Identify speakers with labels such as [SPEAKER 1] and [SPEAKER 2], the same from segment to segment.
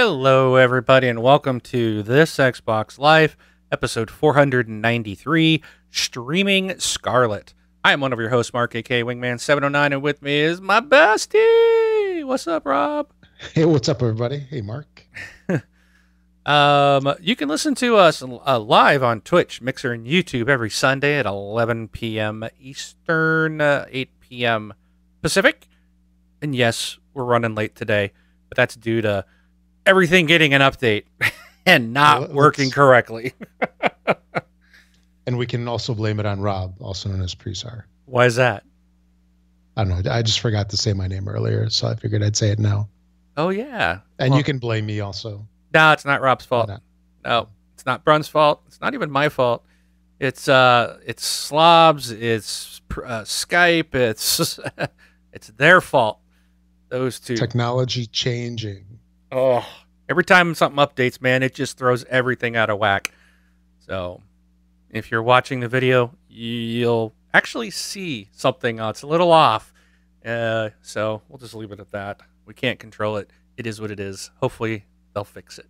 [SPEAKER 1] Hello, everybody, and welcome to this Xbox Life, episode 493, Streaming Scarlet. I am one of your hosts, Mark, aka Wingman709, and with me is my bestie. What's up, Rob?
[SPEAKER 2] Hey, what's up, everybody? Hey, Mark.
[SPEAKER 1] Um, you can listen to us uh, live on Twitch, Mixer, and YouTube every Sunday at 11 p.m. Eastern, uh, 8 p.m. Pacific. And yes, we're running late today, but that's due to everything getting an update and not
[SPEAKER 2] Well,
[SPEAKER 1] working correctly.
[SPEAKER 2] And we can also blame it on Rob, also known as Presar.
[SPEAKER 1] Why is that?
[SPEAKER 2] I don't know. I just forgot to say my name earlier, so I figured I'd say it now.
[SPEAKER 1] Oh, yeah.
[SPEAKER 2] And
[SPEAKER 1] Well-
[SPEAKER 2] you can blame me also.
[SPEAKER 1] No, it's not Rob's fault.
[SPEAKER 2] not?
[SPEAKER 1] No, it's not Brun's fault. It's not even my fault. It's uh, it's Slobs. It's uh, Skype. It's it's their fault. Those two.
[SPEAKER 2] Technology changing.
[SPEAKER 1] Oh, every time something updates, man, it just throws everything out of whack. So, if you're watching the video, you'll actually see something it's a little off. Uh, so we'll just leave it at that. We can't control it. It is what it is. Hopefully, they'll fix it.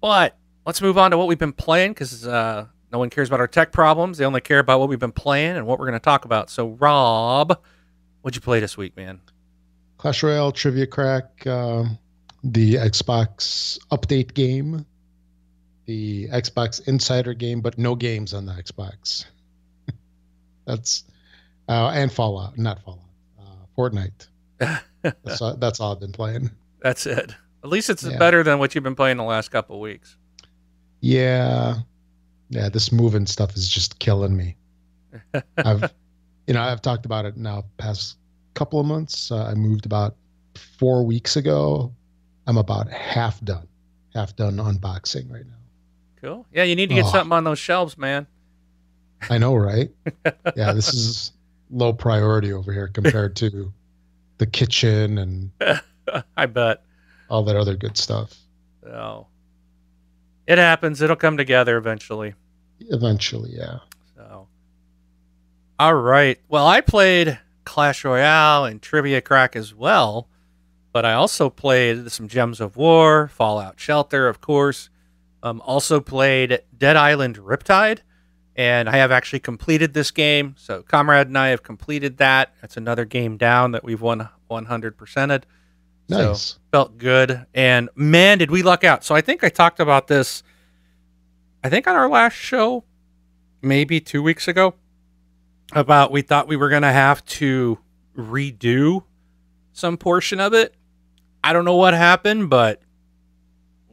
[SPEAKER 1] But let's move on to what we've been playing because uh, no one cares about our tech problems. They only care about what we've been playing and what we're going to talk about. So, Rob, what'd you play this week, man?
[SPEAKER 2] Clash Royale, Trivia Crack, um, the Xbox update game, the Xbox Insider game, but no games on the Xbox. that's uh, and Fallout, not Fallout, uh, Fortnite. That's all, that's all I've been playing.
[SPEAKER 1] That's it. At least it's
[SPEAKER 2] Yeah.
[SPEAKER 1] better than what you've been playing the last couple of weeks.
[SPEAKER 2] Yeah. Yeah, this moving stuff is just killing me. I've you know, I've talked about it now past couple of months. Uh, I moved about 4 weeks ago. I'm about half done. Half done unboxing right now.
[SPEAKER 1] Cool. Yeah, you need to get
[SPEAKER 2] Oh.
[SPEAKER 1] something on those shelves, man.
[SPEAKER 2] I know, right? yeah, this is low priority over here compared to the kitchen and
[SPEAKER 1] I bet.
[SPEAKER 2] all that other good stuff.
[SPEAKER 1] Oh, it happens. It'll come together eventually.
[SPEAKER 2] Eventually, yeah.
[SPEAKER 1] So all right. Well, I played Clash Royale and Trivia Crack as well, but I also played some Gems of War, Fallout Shelter, of course. Um, also played Dead Island Riptide, and I have actually completed this game. So Comrade and I have completed that. That's another game down that we've won 100%ed. So
[SPEAKER 2] Nice.
[SPEAKER 1] felt good. And man, did we luck out. So I think I talked about this, I think on our last show, maybe two weeks ago, about we thought we were going to have to redo some portion of it. I don't know what happened, but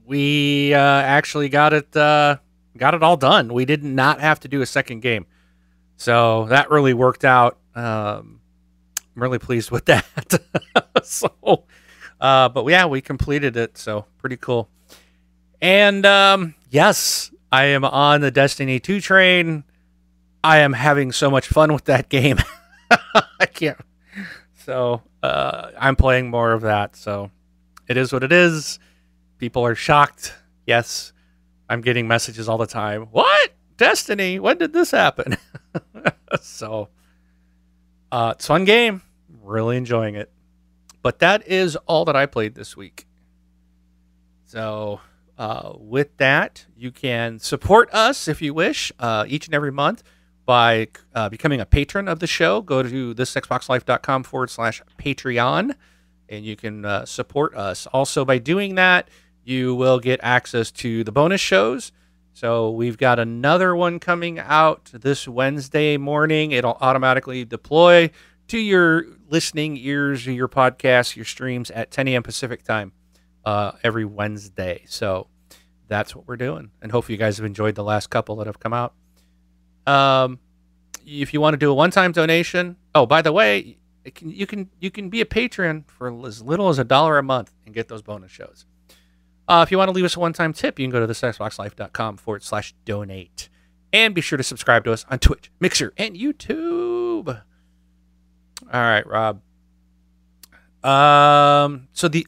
[SPEAKER 1] we uh, actually got it uh, got it all done. We did not have to do a second game, so that really worked out. Um, I'm really pleased with that. so, uh, but yeah, we completed it, so pretty cool. And um, yes, I am on the Destiny 2 train. I am having so much fun with that game. I can't. So uh, I'm playing more of that. So it is what it is. People are shocked. Yes, I'm getting messages all the time. What Destiny? When did this happen? so uh, it's fun game. Really enjoying it. But that is all that I played this week. So uh, with that, you can support us if you wish uh, each and every month by uh, becoming a patron of the show. Go to thisxboxlife.com forward slash Patreon and you can uh, support us. Also, by doing that, you will get access to the bonus shows. So we've got another one coming out this Wednesday morning. It'll automatically deploy to your listening ears, your podcasts, your streams at 10 a.m. Pacific time uh, every Wednesday. So that's what we're doing. And hopefully you guys have enjoyed the last couple that have come out. Um, if you want to do a one-time donation, oh, by the way, it can, you can you can be a patron for as little as a dollar a month and get those bonus shows. Uh, if you want to leave us a one-time tip, you can go to thisxboxlife.com forward slash donate. And be sure to subscribe to us on Twitch, Mixer, and YouTube. All right, Rob. Um, so the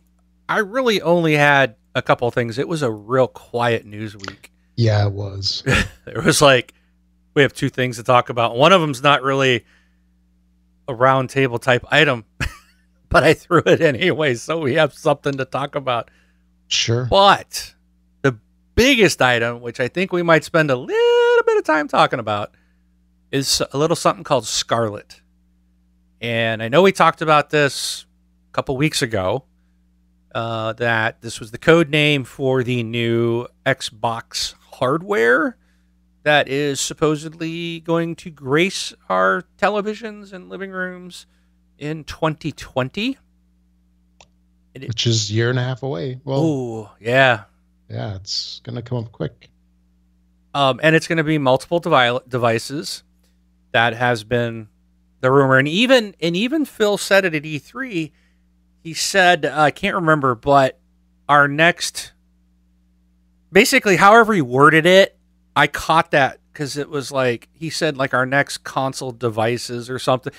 [SPEAKER 1] I really only had a couple things. It was a real quiet news week.
[SPEAKER 2] Yeah, it was.
[SPEAKER 1] it was like we have two things to talk about. One of them's not really a round table type item, but I threw it anyway, so we have something to talk about.
[SPEAKER 2] Sure.
[SPEAKER 1] But the biggest item, which I think we might spend a little bit of time talking about, is a little something called Scarlet. And I know we talked about this a couple weeks ago. Uh, that this was the code name for the new Xbox hardware that is supposedly going to grace our televisions and living rooms in 2020.
[SPEAKER 2] Which is a year and a half away. Well,
[SPEAKER 1] oh yeah,
[SPEAKER 2] yeah, it's gonna come up quick.
[SPEAKER 1] Um, and it's going to be multiple devi- devices. That has been the rumor, and even and even Phil said it at E3. He said, uh, I can't remember, but our next, basically, however he worded it, I caught that because it was like he said, like our next console devices or something.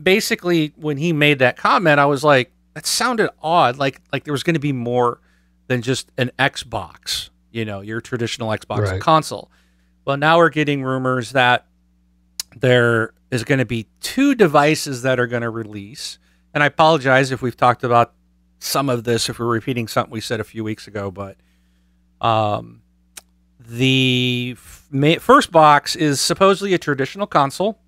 [SPEAKER 1] Basically, when he made that comment, I was like, that sounded odd. Like like there was going to be more than just an Xbox, you know, your traditional Xbox
[SPEAKER 2] Right.
[SPEAKER 1] console. Well, now we're getting rumors that there is going to be two devices that are going to release. And I apologize if we've talked about some of this, if we're repeating something we said a few weeks ago, but um, the first box is supposedly a traditional console,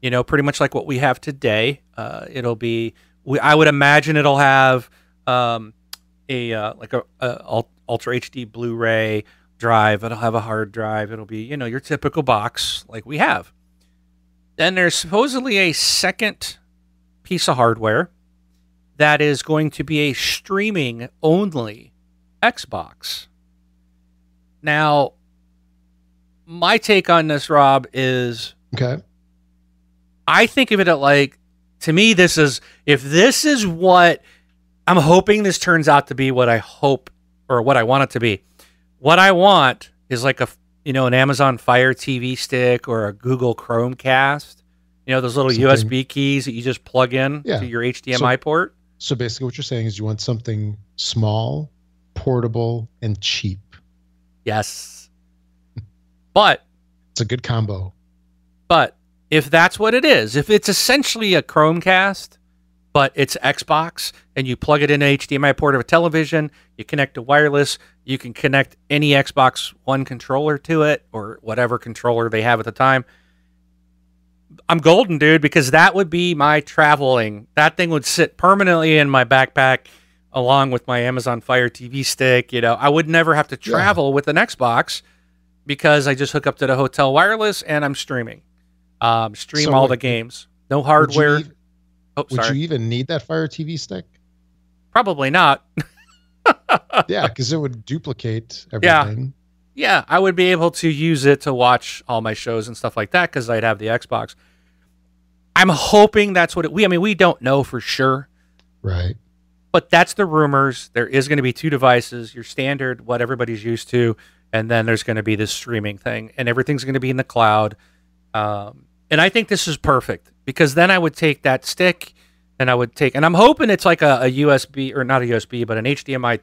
[SPEAKER 1] you know, pretty much like what we have today. Uh, it'll be, we, I would imagine it'll have um, a uh, like a, a Ultra HD Blu-ray drive. It'll have a hard drive. It'll be, you know, your typical box like we have. Then there's supposedly a second piece of hardware that is going to be a streaming only Xbox. Now, my take on this, Rob, is
[SPEAKER 2] Okay.
[SPEAKER 1] I think of it at like to me this is if this is what I'm hoping this turns out to be what I hope or what I want it to be. What I want is like a you know an Amazon Fire TV stick or a Google Chromecast. You know those little
[SPEAKER 2] Something-
[SPEAKER 1] USB keys that you just plug in
[SPEAKER 2] Yeah.
[SPEAKER 1] to your HDMI port.
[SPEAKER 2] So basically, what you're saying is you want something small, portable, and cheap.
[SPEAKER 1] Yes. But
[SPEAKER 2] It's a good combo.
[SPEAKER 1] But if that's what it is, if it's essentially a Chromecast, but it's Xbox, and you plug it in an HDMI port of a television, you connect to wireless, you can connect any Xbox One controller to it or whatever controller they have at the time. I'm golden, dude, because that would be my traveling. That thing would sit permanently in my backpack along with my Amazon Fire TV stick. You know, I would never have to
[SPEAKER 2] Yeah.
[SPEAKER 1] travel with an Xbox because I just hook up to the hotel wireless and I'm streaming. Um, stream
[SPEAKER 2] So
[SPEAKER 1] all the games. No
[SPEAKER 2] Would you
[SPEAKER 1] hardware. oh,
[SPEAKER 2] Would, you even need that Fire TV stick?
[SPEAKER 1] Probably not.
[SPEAKER 2] Yeah, because it would duplicate
[SPEAKER 1] Yeah.
[SPEAKER 2] everything.
[SPEAKER 1] yeah, I would be able to use it to watch all my shows and stuff like that because I'd have the Xbox. I'm hoping that's what it, we. I mean, we don't know for sure,
[SPEAKER 2] Right.
[SPEAKER 1] But that's the rumors. There is going to be two devices, your standard, what everybody's used to, and then there's going to be this streaming thing, and everything's going to be in the cloud. Um, and I think this is perfect because then I would take that stick and I would take, and I'm hoping it's like a, a USB or not a USB, but an HDMI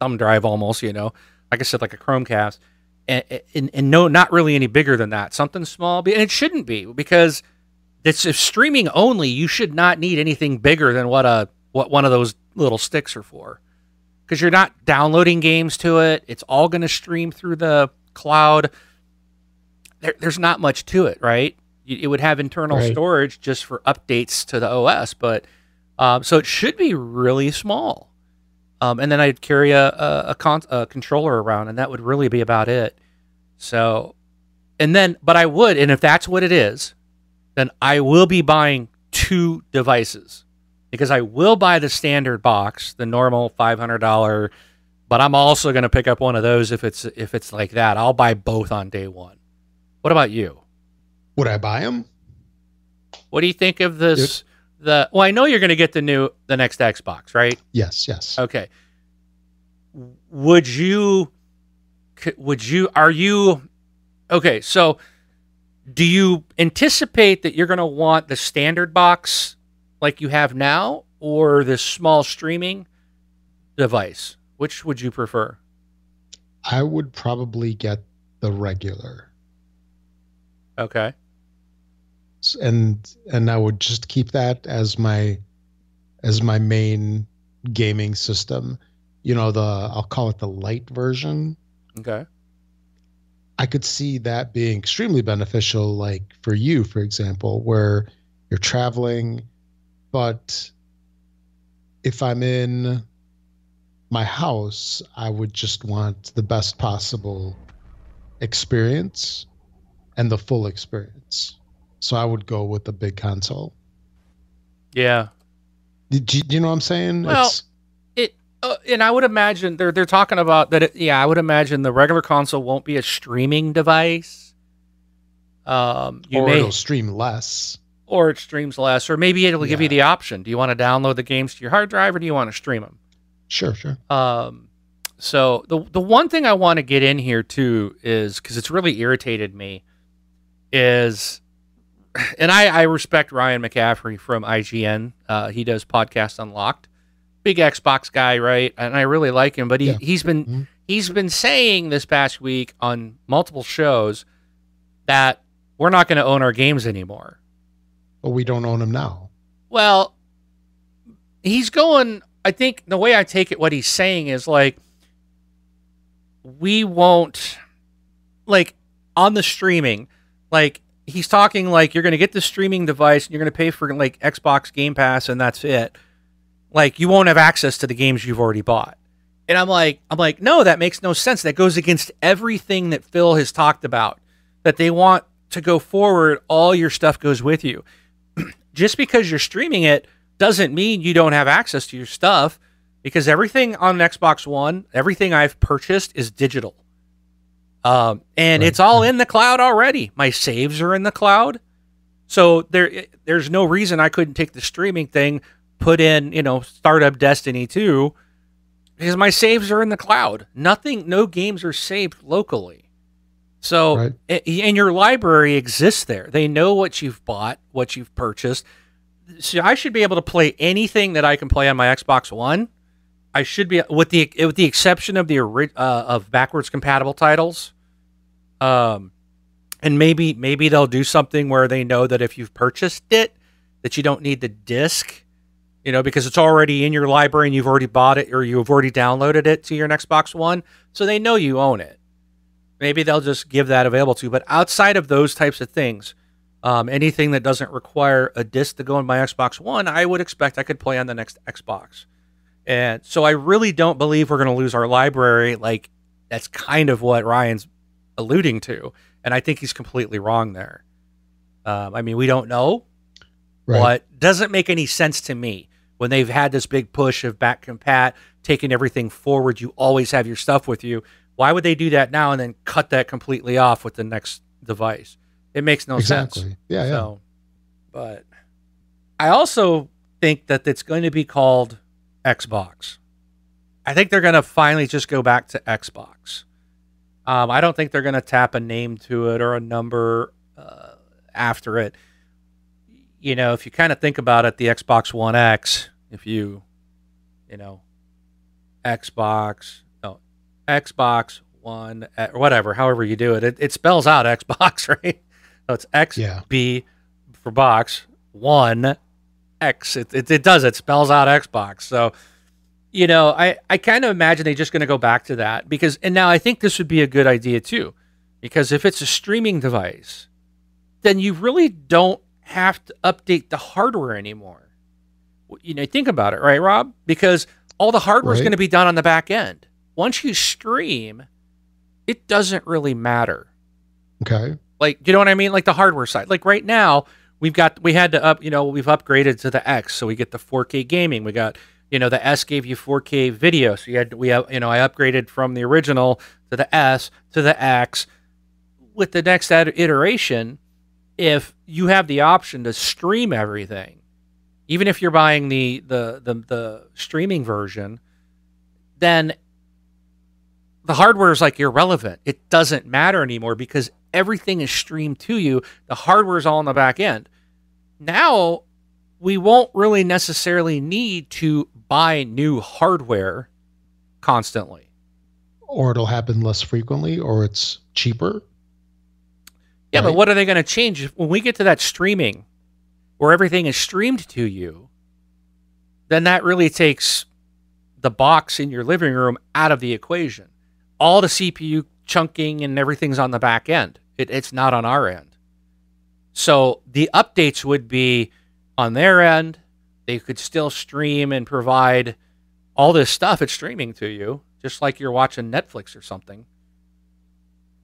[SPEAKER 1] thumb drive almost, you know, like I said, like a Chromecast, and, and, and no, not really any bigger than that, something small, and it shouldn't be because it's if streaming only. You should not need anything bigger than what a what one of those little sticks are for, because you're not downloading games to it. It's all going to stream through the cloud. There, there's not much to it, right? It would have internal
[SPEAKER 2] Right.
[SPEAKER 1] storage just for updates to the OS, but um, so it should be really small. Um, and then I'd carry a a, a, con- a controller around, and that would really be about it. So, and then, but I would, and if that's what it is, then I will be buying two devices because I will buy the standard box, the normal five hundred dollar, but I'm also going to pick up one of those if it's if it's like that. I'll buy both on day one. What about you?
[SPEAKER 2] Would I buy them?
[SPEAKER 1] What do you think of this? The well, I know you're going to get the new the next Xbox, right?
[SPEAKER 2] Yes. Yes.
[SPEAKER 1] Okay. Would you? Would you? Are you? Okay. So, do you anticipate that you're going to want the standard box like you have now, or this small streaming device? Which would you prefer?
[SPEAKER 2] I would probably get the regular,
[SPEAKER 1] Okay.
[SPEAKER 2] And and I would just keep that as my as my main gaming system. you know, the I'll call it the light version.
[SPEAKER 1] Okay.
[SPEAKER 2] I could see that being extremely beneficial, like for you, for example, where you're traveling, but if I'm in my house, I would just want the best possible experience and the full experience. So I would go with the big console.
[SPEAKER 1] Yeah.
[SPEAKER 2] Do you, do you know what I'm saying?
[SPEAKER 1] Well,
[SPEAKER 2] It's-
[SPEAKER 1] it uh, and I would imagine they're they're talking about that. It, yeah, I would imagine the regular console won't be a streaming device. Um, you
[SPEAKER 2] or
[SPEAKER 1] may
[SPEAKER 2] it'll stream less.
[SPEAKER 1] Or it streams less, or maybe it'll give you the option. Do you want to download the games to your hard drive, or do you want to stream them?
[SPEAKER 2] Sure, sure.
[SPEAKER 1] Um, so the the one thing I want to get in here too is because it's really irritated me is, and I I respect Ryan McCaffrey from IGN. Uh, he does podcast Unlocked, big Xbox guy, right? And I really like him, but he
[SPEAKER 2] Yeah.
[SPEAKER 1] he's been
[SPEAKER 2] Mhm.
[SPEAKER 1] he's been saying this past week on multiple shows that we're not going to own our games anymore.
[SPEAKER 2] But we don't own them now.
[SPEAKER 1] Well, he's going. I think the way I take it, what he's saying is like, we won't, like, on the streaming, like, he's talking like you're going to get the streaming device and you're going to pay for like Xbox Game Pass and that's it. Like, you won't have access to the games you've already bought. And I'm like, I'm like, no, that makes no sense. That goes against everything that Phil has talked about. That they want to go forward, all your stuff goes with you just because you're streaming it doesn't mean you don't have access to your stuff because everything on Xbox One, everything I've purchased is digital. Um, and
[SPEAKER 2] Right.
[SPEAKER 1] it's all in the cloud already. My saves are in the cloud. So there there's no reason I couldn't take the streaming thing, put in, you know, start up Destiny 2 because my saves are in the cloud. Nothing no games are saved locally. So
[SPEAKER 2] Right.
[SPEAKER 1] and your library exists there. They know what you've bought, what you've purchased. So I should be able to play anything that I can play on my Xbox One. I should be with the with the exception of the uh, of backwards compatible titles. Um and maybe maybe they'll do something where they know that if you've purchased it that you don't need the disc, you know, because it's already in your library and you've already bought it or you've already downloaded it to your Xbox One, so they know you own it maybe they'll just give that available to you. But outside of those types of things, um, anything that doesn't require a disc to go in my Xbox One, I would expect I could play on the next Xbox. And so I really don't believe we're going to lose our library. Like that's kind of what Ryan's alluding to, and I think he's completely wrong there. Um, I mean, we don't know,
[SPEAKER 2] Right.
[SPEAKER 1] but doesn't make any sense to me when they've had this big push of back compat, taking everything forward. You always have your stuff with you. Why would they do that now and then cut that completely off with the next device? It makes no
[SPEAKER 2] exactly.
[SPEAKER 1] sense.
[SPEAKER 2] Yeah, yeah.
[SPEAKER 1] So, but I also think that it's going to be called Xbox. I think they're going to finally just go back to Xbox. Um, I don't think they're going to tap a name to it or a number uh, after it. You know, if you kind of think about it, the Xbox One X, if you, you know, Xbox, Xbox One, eh, or whatever, however you do it, it, it spells out Xbox, right? So it's X
[SPEAKER 2] Yeah.
[SPEAKER 1] B for box, one X. It, it, it does, it spells out Xbox. So, you know, I, I kind of imagine they're just going to go back to that because, and now I think this would be a good idea too, because if it's a streaming device, then you really don't have to update the hardware anymore. You know, think about it, right, Rob? Because all the hardware is
[SPEAKER 2] Right.
[SPEAKER 1] going to be done on the back end. Once you stream, it doesn't really matter.
[SPEAKER 2] Okay.
[SPEAKER 1] Like, you know what I mean? Like the hardware side. Like right now, we've got we had to up, you know, we've upgraded to the X, so we get the 4K gaming. We got, you know, the S gave you 4K video, so you had we have, you know, I upgraded from the original to the S to the X. With the next iteration, if you have the option to stream everything, even if you're buying the the the, the streaming version, then the hardware is like irrelevant. It doesn't matter anymore because everything is streamed to you. The hardware is all on the back end. Now, we won't really necessarily need to buy new hardware constantly.
[SPEAKER 2] Or it'll happen less frequently, or it's cheaper.
[SPEAKER 1] Yeah, but what are they going to change when we get to that streaming where everything is streamed to you? Then that really takes the box in your living room out of the equation. All the CPU chunking and everything's on the back end. It, it's not on our end. So the updates would be on their end. They could still stream and provide all this stuff. It's streaming to you, just like you're watching Netflix or something.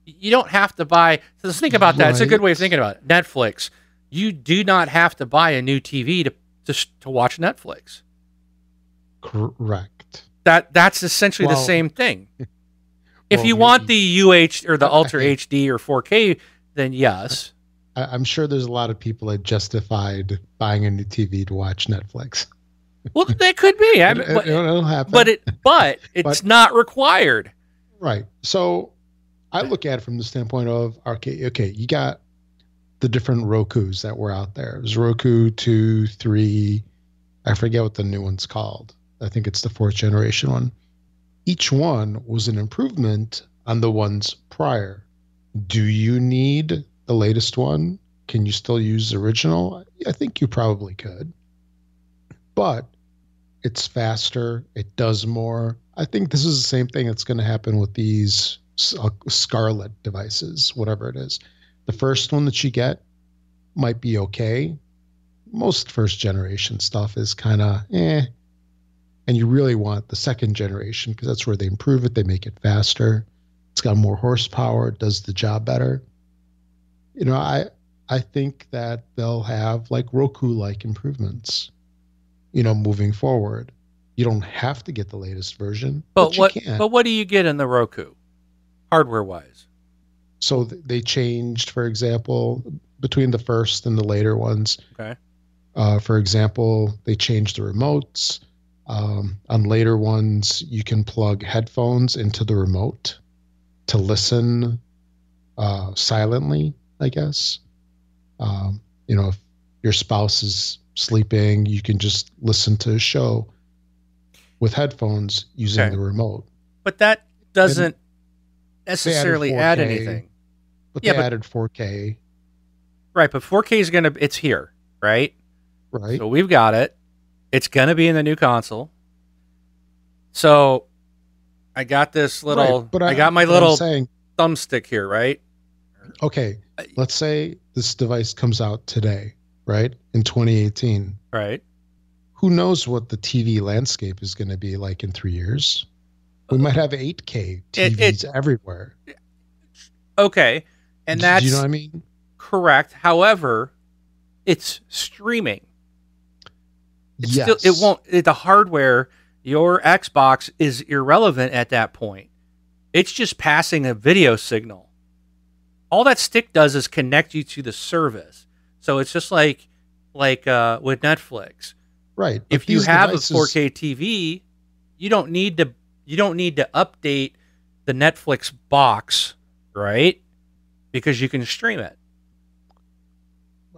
[SPEAKER 1] You don't have to buy. So let's think about that. It's a good way of thinking about it. Netflix. You do not have to buy a new TV to to, to watch Netflix.
[SPEAKER 2] Correct.
[SPEAKER 1] That that's essentially
[SPEAKER 2] Well-
[SPEAKER 1] the same thing. If
[SPEAKER 2] Well,
[SPEAKER 1] you want the UH or the Ultra HD or 4K, then yes.
[SPEAKER 2] I, I'm sure there's a lot of people that justified buying a new TV to watch Netflix.
[SPEAKER 1] Well, that could be. I
[SPEAKER 2] It,
[SPEAKER 1] mean,
[SPEAKER 2] it,
[SPEAKER 1] but,
[SPEAKER 2] it'll happen.
[SPEAKER 1] but it but it's not required.
[SPEAKER 2] Right. So I look at it from the standpoint of okay, okay, you got the different Roku's that were out there. There's Roku two, three, I forget what the new one's called. I think it's the fourth generation one. Each one was an improvement on the ones prior. Do you need the latest one? Can you still use the original? I think you probably could. But it's faster, it does more. I think this is the same thing that's going to happen with these uh, Scarlet devices, whatever it is. The first one that you get might be okay. Most first generation stuff is kind of eh. And you really want the second generation because that's where they improve it. They make it faster. It's got more horsepower. It does the job better. You know, I I think that they'll have like Roku like improvements. You know, moving forward. You don't have to get the latest version,
[SPEAKER 1] But,
[SPEAKER 2] but,
[SPEAKER 1] what
[SPEAKER 2] you can.
[SPEAKER 1] but what do you get in the Roku, hardware wise?
[SPEAKER 2] so th- they changed, for example, between the first and the later ones.
[SPEAKER 1] Okay.
[SPEAKER 2] Uh, for example, they changed the remotes. Um, on later ones, you can plug headphones into the remote to listen uh, silently, I guess. Um, you know, if your spouse is sleeping, you can just listen to a show with headphones using
[SPEAKER 1] Okay.
[SPEAKER 2] the remote.
[SPEAKER 1] But that doesn't necessarily add
[SPEAKER 2] 4K.
[SPEAKER 1] anything.
[SPEAKER 2] But
[SPEAKER 1] Yeah,
[SPEAKER 2] they
[SPEAKER 1] but-
[SPEAKER 2] added 4K,
[SPEAKER 1] Right, but 4K is gonna it's here, right?
[SPEAKER 2] right?
[SPEAKER 1] So we've got it. It's gonna be in the new console. So I got this little
[SPEAKER 2] Right, but
[SPEAKER 1] I, got my little
[SPEAKER 2] saying,
[SPEAKER 1] thumbstick here, right?
[SPEAKER 2] okay, let's say this device comes out today, right? In 2018.
[SPEAKER 1] Right.
[SPEAKER 2] Who knows what the TV landscape is going to be like in three years? We uh, might have 8K
[SPEAKER 1] It-
[SPEAKER 2] TVs everywhere.
[SPEAKER 1] Okay. And
[SPEAKER 2] Do
[SPEAKER 1] that's
[SPEAKER 2] you know what I mean?
[SPEAKER 1] correct. However, it's streaming. It's
[SPEAKER 2] yes.
[SPEAKER 1] still it won't it, the hardware your Xbox is irrelevant at that point. It's just passing a video signal. All that stick does is connect you to the service. So it's just like like uh, with Netflix.
[SPEAKER 2] Right.
[SPEAKER 1] If you have
[SPEAKER 2] devices-
[SPEAKER 1] a 4K TV, you don't need to you don't need to update the Netflix box, right? Because you can stream it.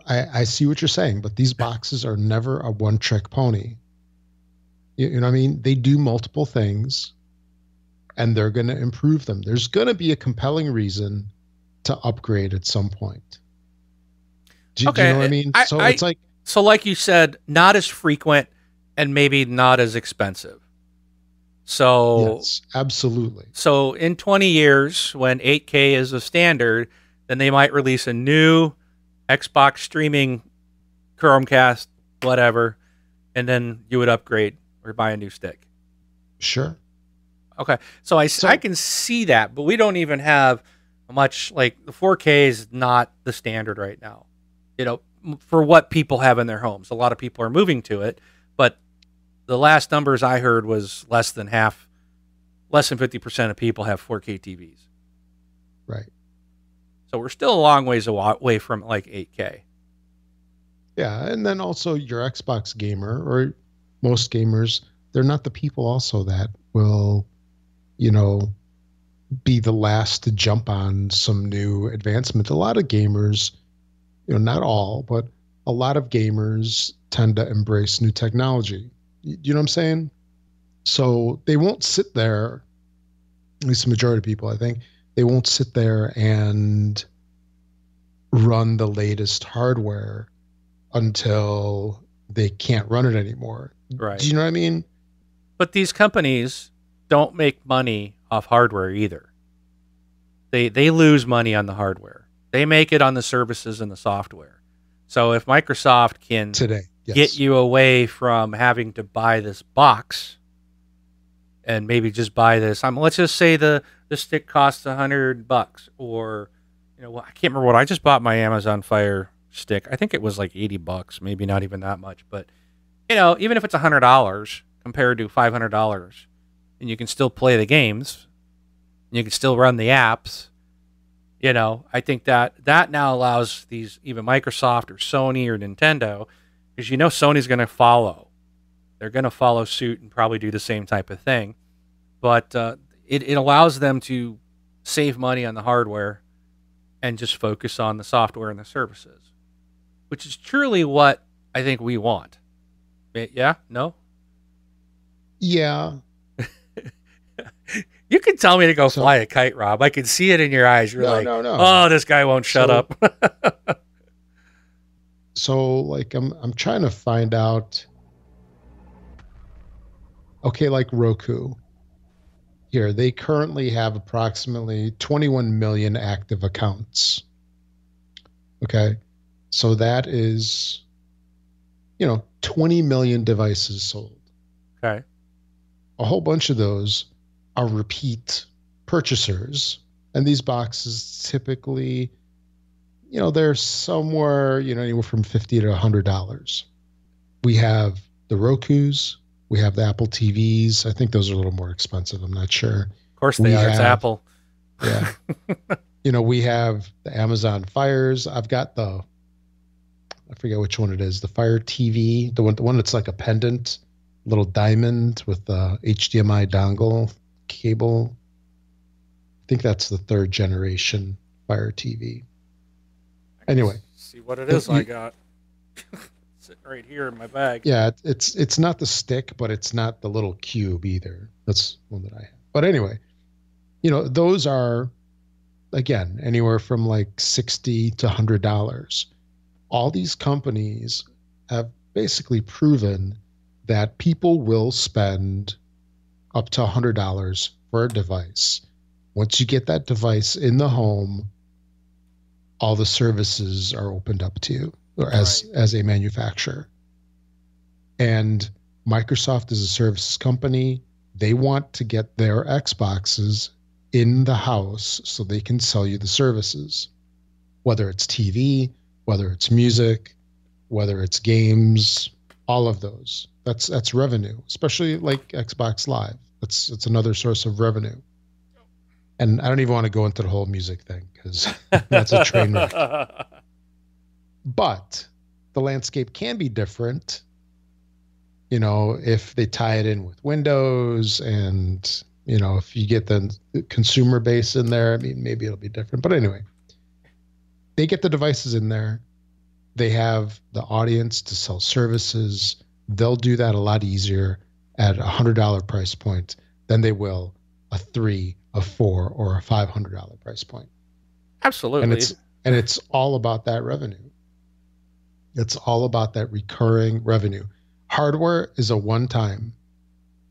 [SPEAKER 2] I, I see what you're saying, but these boxes are never a one trick pony. You, you know what I mean? They do multiple things and they're going to improve them. There's going to be a compelling reason to upgrade at some point. Do, do you know what I mean?
[SPEAKER 1] I-
[SPEAKER 2] so
[SPEAKER 1] I-
[SPEAKER 2] it's like,
[SPEAKER 1] So like you said, not as frequent and maybe not as expensive. So
[SPEAKER 2] yes, absolutely.
[SPEAKER 1] so in 20 years when 8K is a standard, then they might release a new Xbox streaming Chromecast whatever and then you would upgrade or buy a new stick.
[SPEAKER 2] Sure.
[SPEAKER 1] Okay, so I,
[SPEAKER 2] So-
[SPEAKER 1] I can see that, but we don't even have much like the 4K is not the standard right now. You know, for what people have in their homes. A lot of people are moving to it, but the last numbers I heard was less than half, less than 50% of people have 4K TVs.
[SPEAKER 2] Right.
[SPEAKER 1] So we're still a long ways away from like 8K.
[SPEAKER 2] Yeah. And then also your Xbox gamer or most gamers, they're not the people also that will, you know, be the last to jump on some new advancement. A lot of gamers, you know, not all, but a lot of gamers tend to embrace new technology. You, know what I'm saying? So they won't sit there, at least the majority of people, I think, they won't sit there and run the latest hardware until they can't run it anymore.
[SPEAKER 1] Right.
[SPEAKER 2] Do you know what I mean?
[SPEAKER 1] But these companies don't make money off hardware either. They they lose money on the hardware. They make it on the services and the software. So if Microsoft can
[SPEAKER 2] today yes.
[SPEAKER 1] get you away from having to buy this box and maybe just buy this. Um, let's just say the the stick costs a hundred bucks, or you know, I can't remember what I just bought my Amazon Fire stick. I think it was like eighty bucks, maybe not even that much. But you know, even if it's a hundred dollars compared to five hundred dollars, and you can still play the games, you can still run the apps. You know, I think that that now allows these even Microsoft or Sony or Nintendo, because you know Sony's going to follow. They're going to follow suit and probably do the same type of thing, but uh, it it allows them to save money on the hardware and just focus on the software and the services, which is truly what I think we want. Eh, Yeah? No?
[SPEAKER 2] Yeah.
[SPEAKER 1] You can tell me to go
[SPEAKER 2] So-
[SPEAKER 1] fly a kite, Rob. I can see it in your eyes. You're
[SPEAKER 2] no,
[SPEAKER 1] like,
[SPEAKER 2] no, no.
[SPEAKER 1] oh, this guy won't shut
[SPEAKER 2] So-
[SPEAKER 1] up.
[SPEAKER 2] so like I'm I'm trying to find out. Okay, like Roku. Here, they currently have approximately 21 million active accounts. Okay. So that is you know, 20 million devices sold.
[SPEAKER 1] okay.
[SPEAKER 2] a whole bunch of those are repeat purchasers and these boxes typically you know they're somewhere you know anywhere from 50 to 100 dollars we have the rokus we have the apple tvs i think those are a little more expensive i'm not sure
[SPEAKER 1] Of course they
[SPEAKER 2] We
[SPEAKER 1] are. It's Apple.
[SPEAKER 2] yeah you know we have the amazon fires i've got the i forget which one it is the fire tv the one the one that's like a pendant little diamond with the hdmi dongle cable i think that's the third generation fire tv Anyway.
[SPEAKER 1] see what it is
[SPEAKER 2] You- I
[SPEAKER 1] got. Sitting right here in my bag.
[SPEAKER 2] yeah it's it's not the stick but it's not the little cube either. That's one that i have. But anyway you know those are again anywhere from like 60 to 100 dollars. All these companies have basically proven that people will spend up to 100 dollars for a device. Once you get that device in the home all the services are opened up to you or as
[SPEAKER 1] Right.
[SPEAKER 2] as a manufacturer and Microsoft is a services company. They want to get their Xboxes in the house so they can sell you the services, whether it's TV, whether it's music, whether it's games, all of those. That's that's revenue, especially like Xbox Live. That's it's another source of revenue. And I don't even want to go into the whole music thing because that's a train wreck. but the landscape can be different you know if they tie it in with windows and you know if you get the consumer base in there i mean maybe it'll be different. But anyway they get the devices in there. They have the audience to sell services. They'll do that a lot easier at a hundred dollar price point than they will a three a four or a five hundred dollar price point.
[SPEAKER 1] Absolutely.
[SPEAKER 2] and it's and it's all about that revenue it's all about that recurring revenue hardware is a one time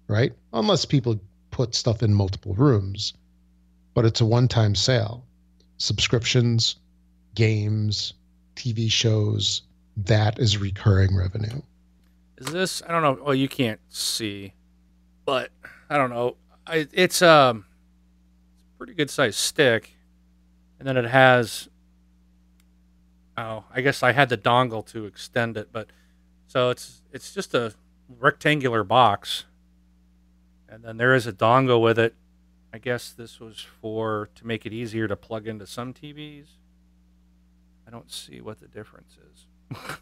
[SPEAKER 2] right unless people put stuff in multiple rooms but it's a one time sale subscriptions games tv shows that is recurring revenue
[SPEAKER 1] Is this? I don't know. Well, you can't see, but I don't know. I, it's um, it's a pretty good sized stick, and then it has. Oh, I guess I had the dongle to extend it, but so it's it's just a rectangular box, and then there is a dongle with it. I guess this was for to make it easier to plug into some TVs. I don't see what the difference is.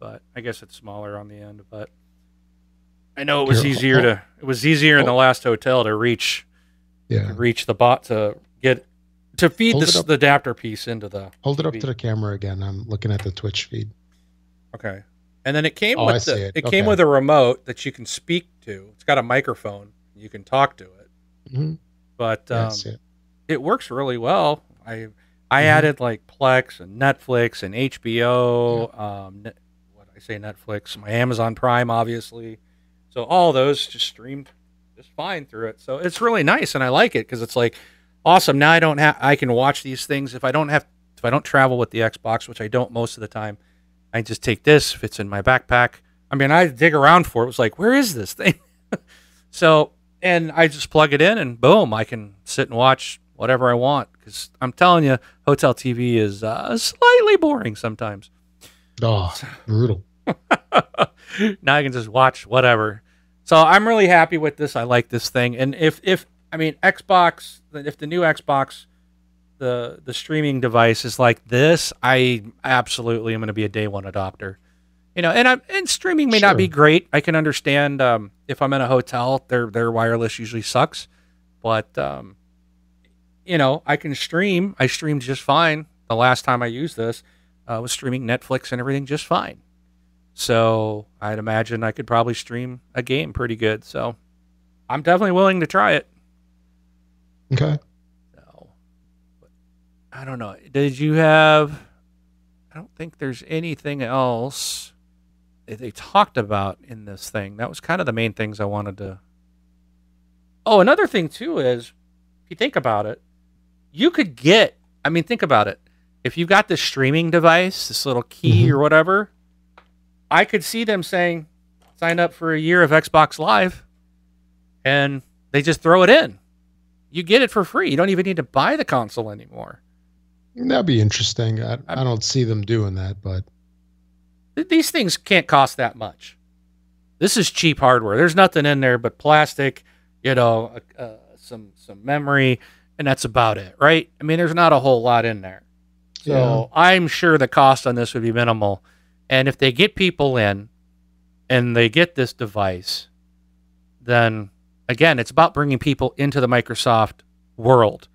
[SPEAKER 1] but I guess it's smaller on the end. But I know it was easier
[SPEAKER 2] oh.
[SPEAKER 1] to it was easier in the
[SPEAKER 2] oh.
[SPEAKER 1] last hotel to reach
[SPEAKER 2] yeah
[SPEAKER 1] to reach the bot to get to feed
[SPEAKER 2] Hold
[SPEAKER 1] this the adapter piece into the
[SPEAKER 2] hold it up to the camera again i'm looking at the twitch feed
[SPEAKER 1] okay. And then it came
[SPEAKER 2] Oh,
[SPEAKER 1] with the,
[SPEAKER 2] it.
[SPEAKER 1] it came
[SPEAKER 2] Okay.
[SPEAKER 1] with a remote that you can speak to. It's got a microphone. You can talk to it.
[SPEAKER 2] Mhm.
[SPEAKER 1] But
[SPEAKER 2] Yeah,
[SPEAKER 1] um,
[SPEAKER 2] it.
[SPEAKER 1] it works really well. I I
[SPEAKER 2] Mhm.
[SPEAKER 1] added like Plex and Netflix and HBO. Um, net, what I say Netflix, my Amazon Prime, obviously. So all those just streamed just fine through it. So it's really nice, and I like it because it's like awesome. Now I don't have I can watch these things if I don't have if I don't travel with the Xbox, which I don't most of the time. I just take this, fits in my backpack. I mean, I dig around for it. It was like, where is this thing? so, and I just plug it in, and boom, I can sit and watch whatever I want. Because I'm telling you, hotel TV is uh, slightly boring sometimes.
[SPEAKER 2] Oh, brutal.
[SPEAKER 1] now I can just watch whatever. So I'm really happy with this. I like this thing. And if if I mean Xbox, if the new Xbox, the the streaming device is like this, I absolutely am going to be a day one adopter. You know, and I'm and streaming may sure. not be great. I can understand um, if I'm in a hotel, their their wireless usually sucks, but um, you know, I can stream. I streamed just fine the last time I used this. I uh, was streaming Netflix and everything just fine. So I'd imagine I could probably stream a game pretty good. So I'm definitely willing to try it.
[SPEAKER 2] Okay.
[SPEAKER 1] So, I don't know. Did you have? I don't think there's anything else that they talked about in this thing. That was kind of the main things I wanted to. Oh, another thing too is, if you think about it, you could get. I mean, think about it. If you've got this streaming device, this little key mm-hmm. or whatever, I could see them saying, sign up for a year of Xbox Live, and they just throw it in. You get it for free. You don't even need to buy the console anymore.
[SPEAKER 2] That'd be interesting. I, I don't see them doing that, but
[SPEAKER 1] these things can't cost that much. This is cheap hardware. There's nothing in there but plastic, you know, uh, uh, some some memory, and that's about it, right? I mean, there's not a whole lot in there. So yeah. I'm sure the cost on this would be minimal. And if they get people in and they get this device, then again, it's about bringing people into the Microsoft world.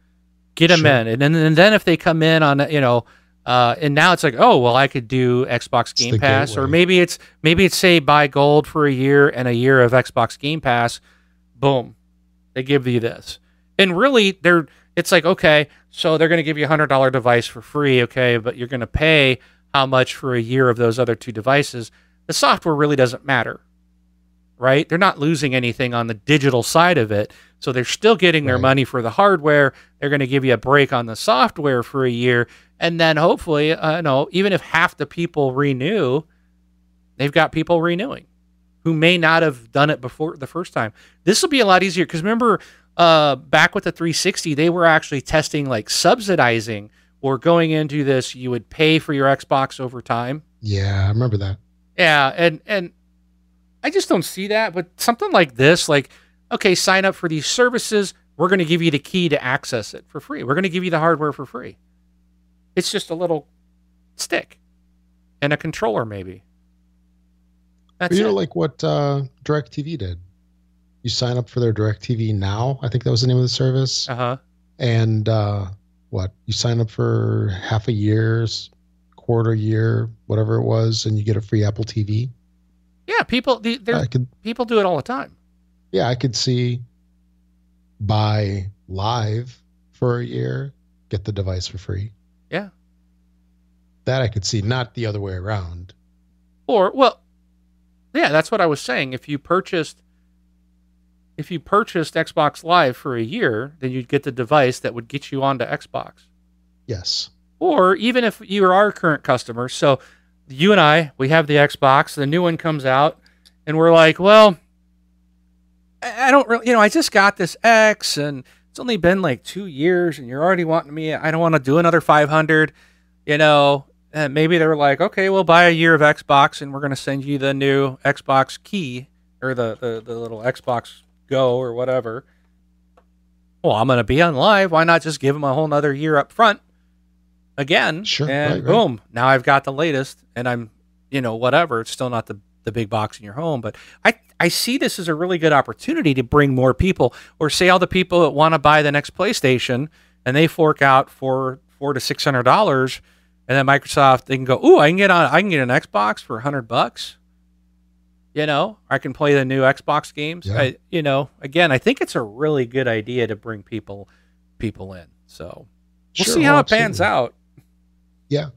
[SPEAKER 1] Get them sure. in. And then, and then if they come in on, you know, uh, and now it's like, oh well, I could do Xbox Game Pass, gateway. or maybe it's maybe it's say buy gold for a year and a year of Xbox Game Pass. Boom, they give you this, and really they're it's like okay, so they're going to give you a hundred dollar device for free, okay, but you're going to pay how much for a year of those other two devices, the software really doesn't matter, right? They're not losing anything on the digital side of it. So they're still getting their right. money for the hardware. They're going to give you a break on the software for a year. And then hopefully, uh, know, even if half the people renew, they've got people renewing who may not have done it before the first time. This will be a lot easier because remember, uh, back with the 360, they were actually testing like subsidizing or going into this, you would pay for your Xbox over time.
[SPEAKER 2] Yeah, I remember that.
[SPEAKER 1] Yeah, and and I just don't see that. But something like this, like okay, sign up for these services. We're going to give you the key to access it for free. We're going to give you the hardware for free. It's just a little stick and a controller, maybe.
[SPEAKER 2] That's you know, it. like what uh, DirecTV did. You sign up for their DirecTV now. I think that was the name of the service.
[SPEAKER 1] Uh-huh.
[SPEAKER 2] And uh, what you sign up for half a year's quarter year whatever it was and you get a free apple tv
[SPEAKER 1] yeah people could, people do it all the time.
[SPEAKER 2] Yeah i could see buy live for a year get the device for free.
[SPEAKER 1] Yeah.
[SPEAKER 2] That i could see not the other way around.
[SPEAKER 1] Or well yeah that's what i was saying. If you purchased if you purchased Xbox Live for a year, then you'd get the device that would get you onto Xbox.
[SPEAKER 2] Yes.
[SPEAKER 1] Or even if you are our current customer, so you and I, we have the Xbox, the new one comes out, and we're like, well, I don't really, you know, I just got this X, and it's only been like two years, and you're already wanting me. I don't want to do another 500, you know. And maybe they were like, okay, we'll buy a year of Xbox, and we're going to send you the new Xbox key or the, the, the little Xbox Go or whatever. Well, I'm going to be on live. Why not just give them a whole nother year up front again?
[SPEAKER 2] Sure.
[SPEAKER 1] And right, boom, right. now I've got the latest and I'm, you know, whatever. It's still not the, the big box in your home, but I, I see this as a really good opportunity to bring more people or say all the people that want to buy the next PlayStation and they fork out for four to six hundred dollars and then Microsoft they can go, oh, I can get on I can get an Xbox for a hundred bucks. You know, I can play the new Xbox games. Yeah. I, you know, again, I think it's a really good idea to bring people people in. So we'll sure, see how it pans out.
[SPEAKER 2] Yeah.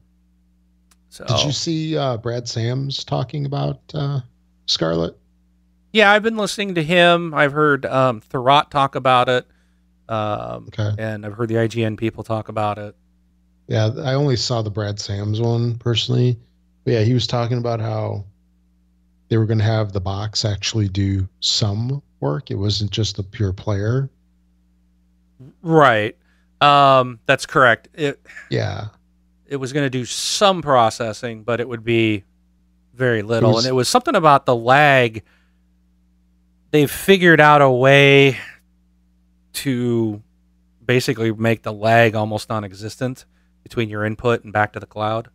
[SPEAKER 2] So did you see uh, Brad Sams talking about uh, Scarlett?
[SPEAKER 1] Yeah, I've been listening to him. I've heard um, Thurrott talk about it, um,
[SPEAKER 2] Okay.
[SPEAKER 1] and I've heard the IGN people talk about it.
[SPEAKER 2] Yeah, I only saw the Brad Sams one personally. But yeah, he was talking about how they were going to have the box actually do some work. It wasn't just a pure player.
[SPEAKER 1] Right. Um, that's correct. It
[SPEAKER 2] Yeah.
[SPEAKER 1] It was going to do some processing, but it would be very little.
[SPEAKER 2] was-
[SPEAKER 1] and it was something about the lag. They've figured out a way to basically make the lag almost non-existent between your input and back to the cloud.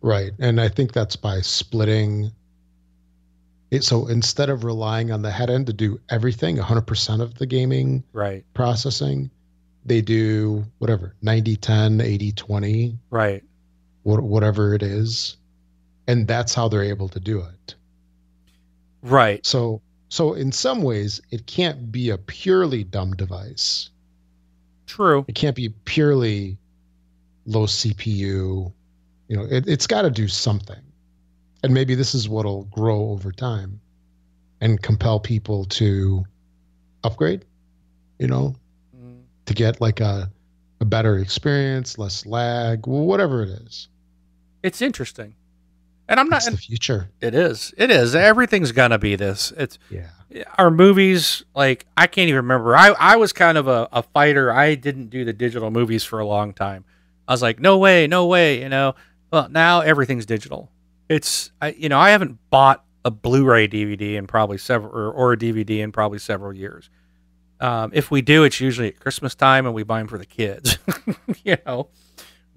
[SPEAKER 2] Right. And I think that's by splitting it. So instead of relying on the head end to do everything, 100% of the gaming
[SPEAKER 1] Right.
[SPEAKER 2] processing, they do whatever 90 10, 80 20,
[SPEAKER 1] Right.
[SPEAKER 2] wha- whatever it is. And that's how they're able to do it.
[SPEAKER 1] Right.
[SPEAKER 2] So, so in some ways, it can't be a purely dumb device.
[SPEAKER 1] True.
[SPEAKER 2] It can't be purely low CPU. You know, it, it's got to do something. And maybe this is what'll grow over time and compel people to upgrade, you know, to get like a, a better experience, less lag, whatever it is.
[SPEAKER 1] It's interesting. And I'm not
[SPEAKER 2] It's the future.
[SPEAKER 1] it is. It is. Everything's going to be this. It's
[SPEAKER 2] Yeah.
[SPEAKER 1] Eh, our movies like i can't even remember i, I was kind of a, a fighter i didn't do the digital movies for a long time i was like no way no way you know well now everything's digital it's i you know i haven't bought a blu-ray dvd in probably several or, or a dvd in probably several years um, if we do it's usually at christmas time and we buy them for the kids you know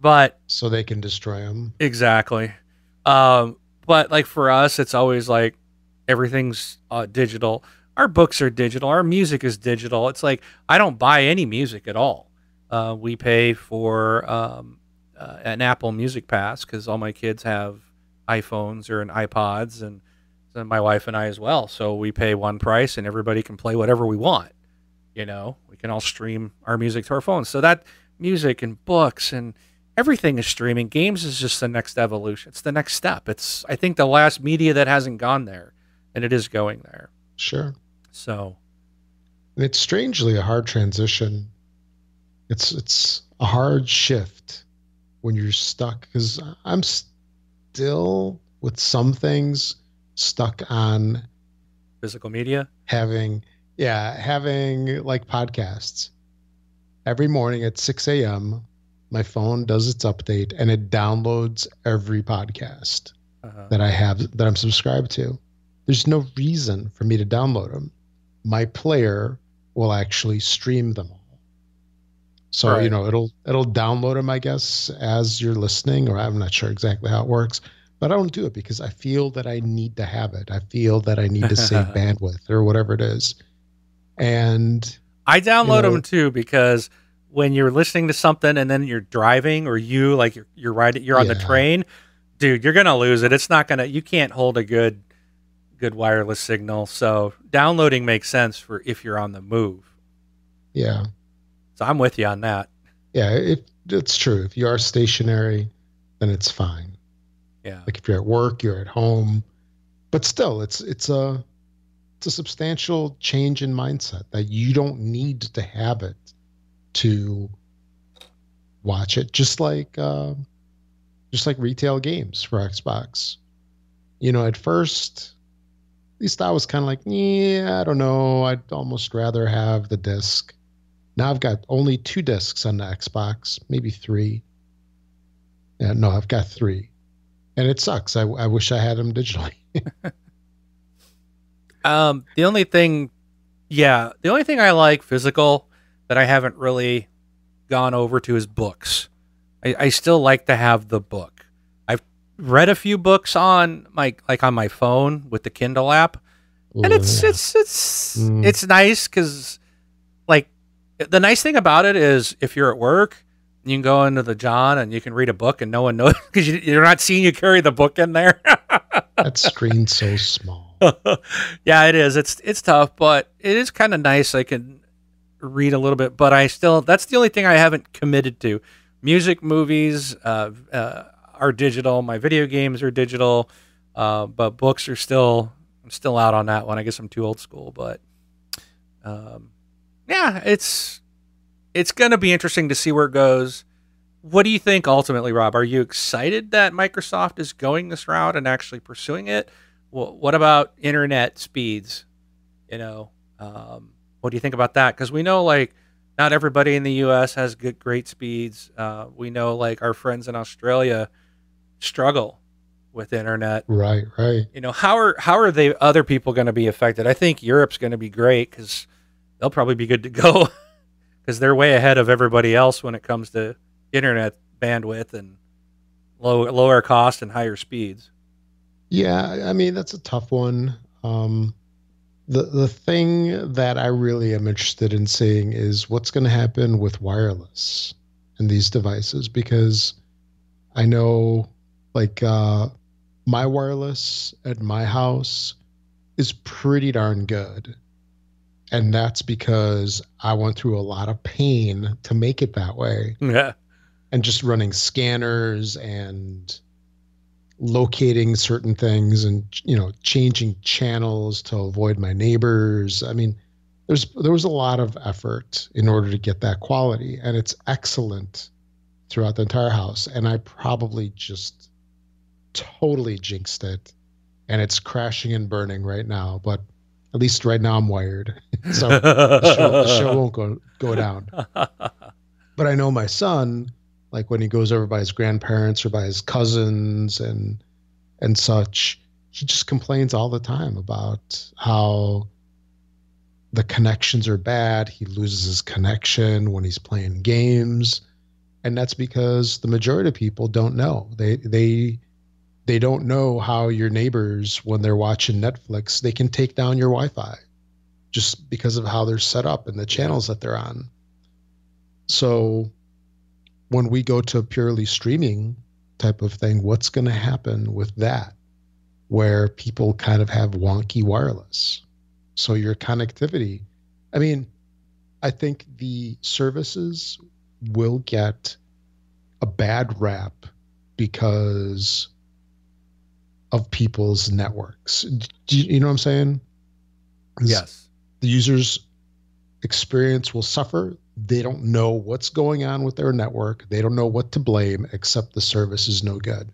[SPEAKER 1] but
[SPEAKER 2] So they can destroy them.
[SPEAKER 1] Exactly. Um, but like for us, it's always like everything's uh, digital. Our books are digital. Our music is digital. It's like I don't buy any music at all. Uh, we pay for um, uh, an Apple Music Pass because all my kids have iPhones or an iPods, and, and my wife and I as well. So we pay one price, and everybody can play whatever we want. You know, we can all stream our music to our phones. So that music and books and everything is streaming. Games is just the next evolution. It's the next step. It's I think the last media that hasn't gone there, and it is going there.
[SPEAKER 2] Sure.
[SPEAKER 1] So
[SPEAKER 2] it's strangely a hard transition. It's it's a hard shift when you're stuck because I'm still with some things stuck on
[SPEAKER 1] physical media.
[SPEAKER 2] having yeah having like podcasts. Every morning at 6 a.m my phone does its update and it downloads every podcast
[SPEAKER 1] Uh,
[SPEAKER 2] that i have that i'm subscribed to. There's no reason for me to download them my player will actually stream them all. So you know it'll it'll download them i guess as you're listening or i'm not sure exactly how it works but i don't do it because i feel that i need to have it. I feel that i need to save bandwidth or whatever it is and
[SPEAKER 1] I download
[SPEAKER 2] know-
[SPEAKER 1] them too because when you're listening to something and then you're driving or you like you're you're riding you're on the train, dude, you're gonna lose it. It's not gonna you can't hold a good good wireless signal. So downloading makes sense for if you're on the move.
[SPEAKER 2] yeah
[SPEAKER 1] So I'm with you on that.
[SPEAKER 2] yeah it, it's true if you are stationary then it's fine
[SPEAKER 1] Yeah.
[SPEAKER 2] like if you're at work you're at home but still it's it's a it's a substantial change in mindset that you don't need to have it to watch it. Just like uh, just like retail games for xbox. You know at first at least i was kind of like yeah i don't know. I'd almost rather have the disc. Now i've got only two discs on the xbox maybe three. Yeah no i've got three. And it sucks. I, I wish i had them digitally
[SPEAKER 1] Um, the only thing, yeah, the only thing I like physical that I haven't really gone over to is books. I, I still like to have the book. I've read a few books on my like on my phone with the Kindle app, and it's
[SPEAKER 2] Yeah.
[SPEAKER 1] it's it's
[SPEAKER 2] Mm.
[SPEAKER 1] it's nice because like the nice thing about it is if you're at work. You can go into the John and you can read a book and no one knows because you, you're not seeing you carry the book in there.
[SPEAKER 2] that screen's so small
[SPEAKER 1] yeah, it is. It's it's tough, but it is kind of nice. I can read a little bit, but I still that's the only thing I haven't committed to. Music, movies uh, uh, are digital. My video games are digital, uh, but books are still I'm still out on that one. I guess I'm too old school, but um, yeah, it's it's gonna be interesting to see where it goes. What do you think ultimately, Rob? Are you excited that Microsoft is going this route and actually pursuing it? Well, what about internet speeds? You know, um, what do you think about that? Because we know like not everybody in the U.S. has good, great speeds. Uh, we know like our friends in Australia struggle with internet.
[SPEAKER 2] Right, right.
[SPEAKER 1] You know, how are how are they other people going to be affected? I think Europe's going to be great because they'll probably be good to go because they're way ahead of everybody else when it comes to internet bandwidth and low lower cost and higher speeds.
[SPEAKER 2] Yeah, I mean that's a tough one. Um, the the thing that I really am interested in seeing is what's going to happen with wireless and these devices because I know like uh, my wireless at my house is pretty darn good. And that's because I went through a lot of pain to make it that way.
[SPEAKER 1] Yeah
[SPEAKER 2] and just running scanners and locating certain things and you know changing channels to avoid my neighbors. I mean there's there was a lot of effort in order to get that quality and it's excellent throughout the entire house and i probably just totally jinxed it and it's crashing and burning right now but at least right now i'm wired so the show, the show won't go go down. But i know my son like when he goes over by his grandparents or by his cousins and and such he just complains all the time about how the connections are bad. He loses his connection when he's playing games. And that's because the majority of people don't know. They they they don't know how your neighbors when they're watching netflix they can take down your wi-fi just because of how they're set up and the channels that they're on. So when we go to a purely streaming type of thing, what's going to happen with that? Where people kind of have wonky wireless. So your connectivity, I mean, I think the services will get a bad rap because of people's networks. Do you, you know what I'm saying?
[SPEAKER 1] Yes.
[SPEAKER 2] The user's experience will suffer they don't know what's going on with their network. They don't know what to blame except the service is no good.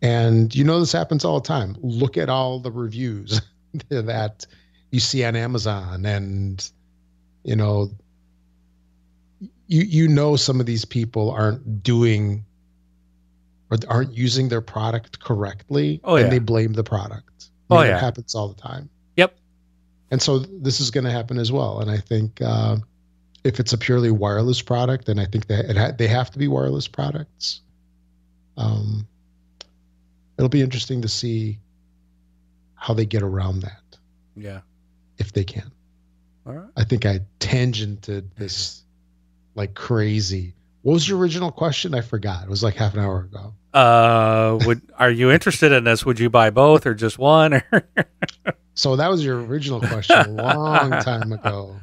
[SPEAKER 2] And you know this happens all the time. Look at all the reviews that you see on Amazon and you know you you know some of these people aren't doing or aren't using their product correctly
[SPEAKER 1] oh, yeah.
[SPEAKER 2] and they blame the product.
[SPEAKER 1] oh
[SPEAKER 2] know,
[SPEAKER 1] yeah.
[SPEAKER 2] It happens all the time.
[SPEAKER 1] Yep.
[SPEAKER 2] And so this is going to happen as well. And I think uh, if it's a purely wireless product, then I think that it ha- they have to be wireless products. Um, it'll be interesting to see how they get around that.
[SPEAKER 1] Yeah,
[SPEAKER 2] if they can.
[SPEAKER 1] All right.
[SPEAKER 2] I think I tangented this like crazy. What was your original question? I forgot. It was like half an hour ago.
[SPEAKER 1] Uh, would are you interested in this? Would you buy both or just one?
[SPEAKER 2] so that was your original question a long time ago.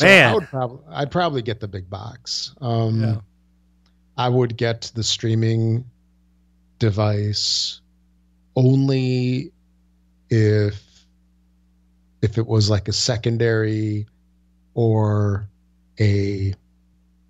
[SPEAKER 2] So
[SPEAKER 1] Man,
[SPEAKER 2] I would probably I'd probably get the big box. Um,
[SPEAKER 1] Yeah.
[SPEAKER 2] I would get the streaming device only if if it was like a secondary or a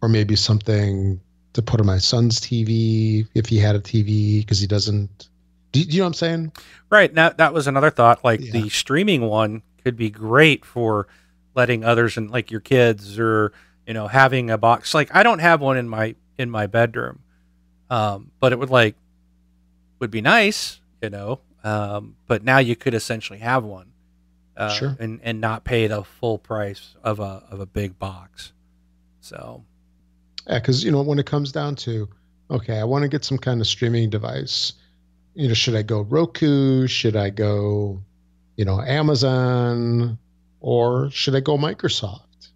[SPEAKER 2] or maybe something to put on my son's TV if he had a TV because he doesn't. Do, do you know what I'm saying?
[SPEAKER 1] Right. Now that was another thought. Like
[SPEAKER 2] Yeah.
[SPEAKER 1] the streaming one could be great for letting others and like your kids or you know having a box. Like I don't have one in my in my bedroom, um, but it would like would be nice, you know. Um, but now you could essentially have one, uh,
[SPEAKER 2] Sure.
[SPEAKER 1] and and not pay the full price of a of a big box. So
[SPEAKER 2] Yeah, because you know when it comes down to okay, I want to get some kind of streaming device. You know, should I go Roku? Should I go, you know, Amazon, or should I go Microsoft?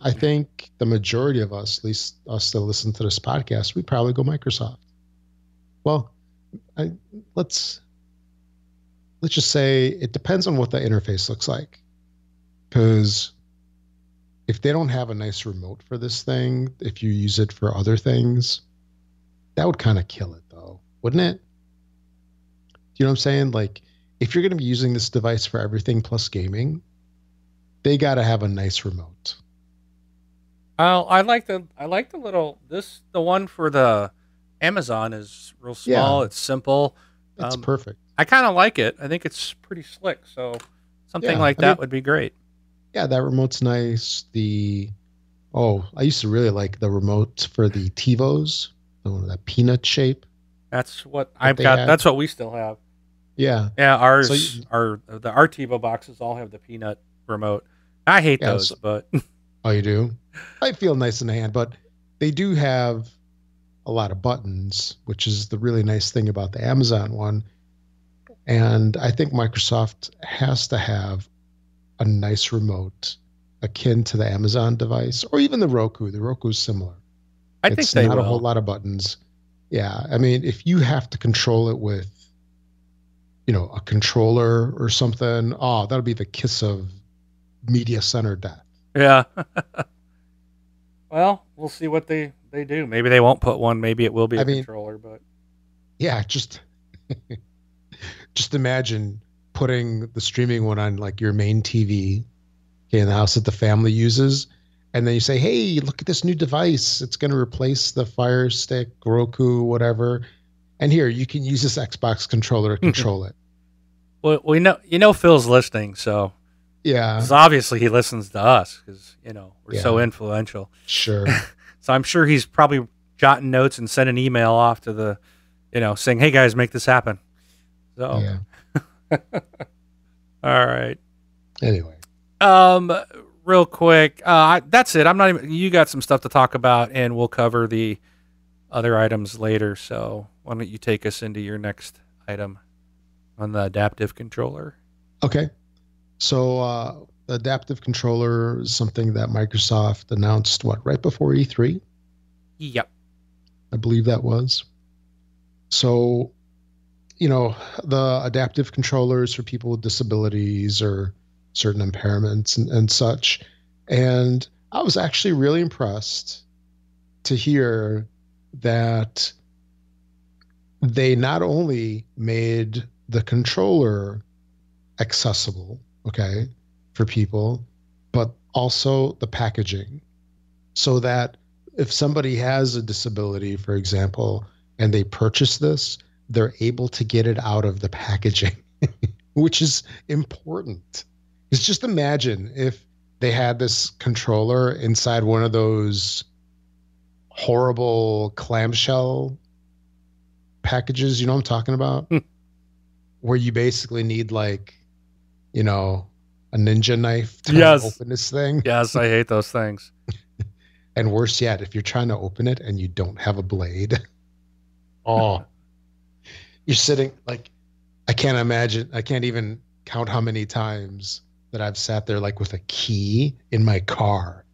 [SPEAKER 2] I hmm. think the majority of us, at least us that listen to this podcast, we probably go Microsoft. Well, I, let's let's just say it depends on what the interface looks like, because if they don't have a nice remote for this thing, if you use it for other things, that would kind of kill it though, wouldn't it? You know what I'm saying? Like if you're going to be using this device for everything plus gaming, they got to have a nice remote.
[SPEAKER 1] Oh, I like the I like the little this the one for the Amazon is real small.
[SPEAKER 2] Yeah.
[SPEAKER 1] It's simple.
[SPEAKER 2] That's
[SPEAKER 1] Um,
[SPEAKER 2] perfect.
[SPEAKER 1] I kind of like it. I think it's pretty slick. So something
[SPEAKER 2] Yeah,
[SPEAKER 1] like
[SPEAKER 2] I
[SPEAKER 1] that
[SPEAKER 2] mean-
[SPEAKER 1] would be great.
[SPEAKER 2] Yeah, that remote's nice. The oh, I used to really like the remote for the TiVos, the one that peanut shape.
[SPEAKER 1] That's what I've got.
[SPEAKER 2] had.
[SPEAKER 1] That's what we still have.
[SPEAKER 2] Yeah,
[SPEAKER 1] Yeah, ours
[SPEAKER 2] you-
[SPEAKER 1] our the our TiVo boxes all have the peanut remote. I hate
[SPEAKER 2] Yeah,
[SPEAKER 1] those,
[SPEAKER 2] so-
[SPEAKER 1] but
[SPEAKER 2] Oh, you do? I feel nice in the hand, but they do have a lot of buttons, which is the really nice thing about the Amazon one. And I think Microsoft has to have a nice remote akin to the Amazon device or even the Roku. The Roku's similar.
[SPEAKER 1] I think
[SPEAKER 2] it's
[SPEAKER 1] they
[SPEAKER 2] not
[SPEAKER 1] will.
[SPEAKER 2] a whole lot of buttons. Yeah, I mean, if you have to control it with, you know, a controller or something, oh, that'll be the kiss of media center death.
[SPEAKER 1] Yeah. well, we'll see what they they do. Maybe they won't put one. Maybe it will be a
[SPEAKER 2] I mean-
[SPEAKER 1] controller. But
[SPEAKER 2] Yeah, just just imagine putting the streaming one on like your main TV okay, in the house that the family uses, and then you say, "Hey, look at this new device. It's going to replace the Fire Stick, Roku, whatever." And here you can use this Xbox controller to control it.
[SPEAKER 1] well, we know you know Phil's listening, so
[SPEAKER 2] Yeah,
[SPEAKER 1] 'cause obviously he listens to us because you know we're so influential.
[SPEAKER 2] sure.
[SPEAKER 1] So I'm sure he's probably jotting notes and sending an email off to the, you know, saying, "Hey guys, make this happen." So
[SPEAKER 2] Yeah.
[SPEAKER 1] all right.
[SPEAKER 2] Anyway,
[SPEAKER 1] Um, real quick, uh, I- that's it. I'm not even. You got some stuff to talk about, and we'll cover the other items later. So why don't you take us into your next item on the adaptive controller?
[SPEAKER 2] okay. So uh, adaptive controller is something that Microsoft announced what right before E E3.
[SPEAKER 1] Yep.
[SPEAKER 2] I believe that was. So, you know, the adaptive controllers for people with disabilities or certain impairments and, and such. And I was actually really impressed to hear that they not only made the controller accessible, okay, for people, but also the packaging so that if somebody has a disability, for example, and they purchase this, they're able to get it out of the packaging, which is important. Because just imagine if they had this controller inside one of those horrible clamshell packages, you know what I'm talking about?
[SPEAKER 1] Hmm.
[SPEAKER 2] Where you basically need like, you know, a ninja knife to
[SPEAKER 1] Yes.
[SPEAKER 2] open this thing.
[SPEAKER 1] Yes, I hate those things.
[SPEAKER 2] And worse yet, if you're trying to open it and you don't have a blade, oh, you're sitting like, I can't imagine, I can't even count how many times that I've sat there like with a key in my car,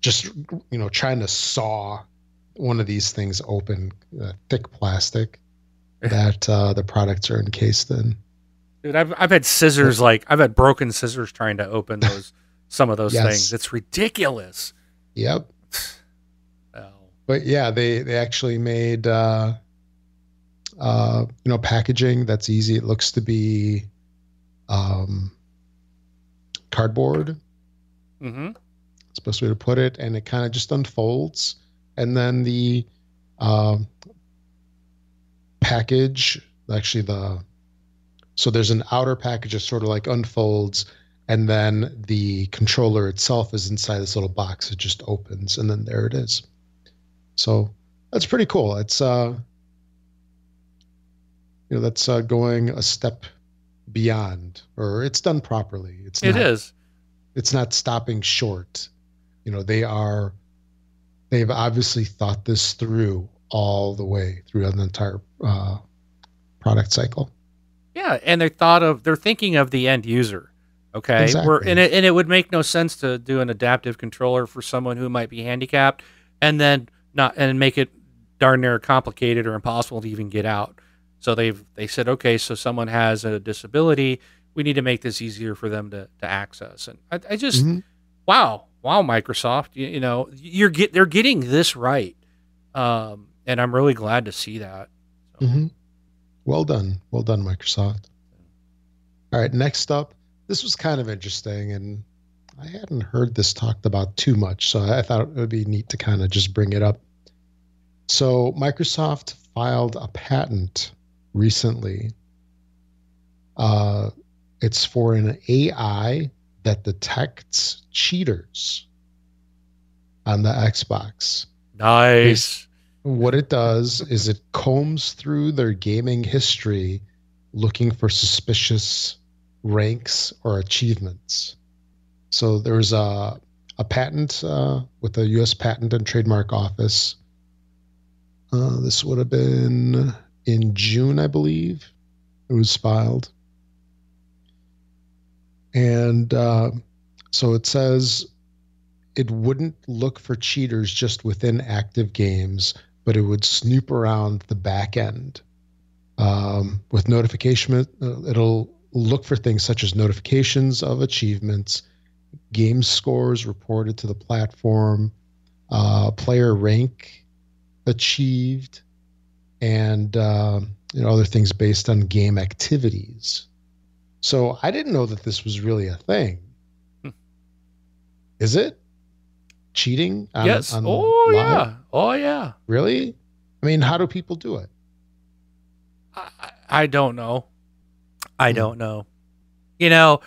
[SPEAKER 2] just, you know, trying to saw one of these things open, uh, thick plastic that uh, the products are encased in.
[SPEAKER 1] Dude, I've I've had scissors like I've had broken scissors trying to open those some of those
[SPEAKER 2] Yes.
[SPEAKER 1] things. It's ridiculous.
[SPEAKER 2] Yep.
[SPEAKER 1] Oh.
[SPEAKER 2] but yeah, they they actually made uh, uh, you know packaging that's easy. It looks to be um, cardboard.
[SPEAKER 1] Mm-hmm.
[SPEAKER 2] It's supposed to be to put it, and it kind of just unfolds, and then the um package actually the so there's an outer package that sort of like unfolds and then the controller itself is inside this little box it just opens and then there it is. So that's pretty cool. It's uh you know that's uh, going a step beyond or it's done properly. It's
[SPEAKER 1] It
[SPEAKER 2] not,
[SPEAKER 1] is.
[SPEAKER 2] it's not stopping short. You know they are they've obviously thought this through all the way through an entire uh, product cycle
[SPEAKER 1] Yeah, and they thought of they're thinking of the end user. Okay,
[SPEAKER 2] Exactly.
[SPEAKER 1] and it and it would make no sense to do an adaptive controller for someone who might be handicapped, and then not and make it darn near complicated or impossible to even get out. So they've they said, okay, so someone has a disability, we need to make this easier for them to to access. And I, I just
[SPEAKER 2] Mhm.
[SPEAKER 1] wow, wow, Microsoft, you, you know, you're get they're getting this right, um, and I'm really glad to see that. So,
[SPEAKER 2] Mhm. Well done well done microsoft All right, next up, this was kind of interesting, and I hadn't heard this talked about too much, so I thought it would be neat to kind of just bring it up. So, Microsoft filed a patent recently. Uh, it's for an AI that detects cheaters on the Xbox.
[SPEAKER 1] Nice.
[SPEAKER 2] What it does is it combs through their gaming history looking for suspicious ranks or achievements. So there's a, a patent uh, with the U.S. Patent and Trademark Office. Uh, this would have been in June, I believe. It was filed. And uh, so it says it wouldn't look for cheaters just within active games, but it would snoop around the back end um, with notification. Uh, it'll look for things such as notifications of achievements, game scores reported to the platform, uh, player rank achieved, and uh, you know other things based on game activities. So I didn't know that this was really a thing. Hmm. Is it cheating?
[SPEAKER 1] On, yes. On oh live? yeah. Oh yeah.
[SPEAKER 2] Really? I mean, how do people do it?
[SPEAKER 1] I, I don't know. I hmm. don't know. You know,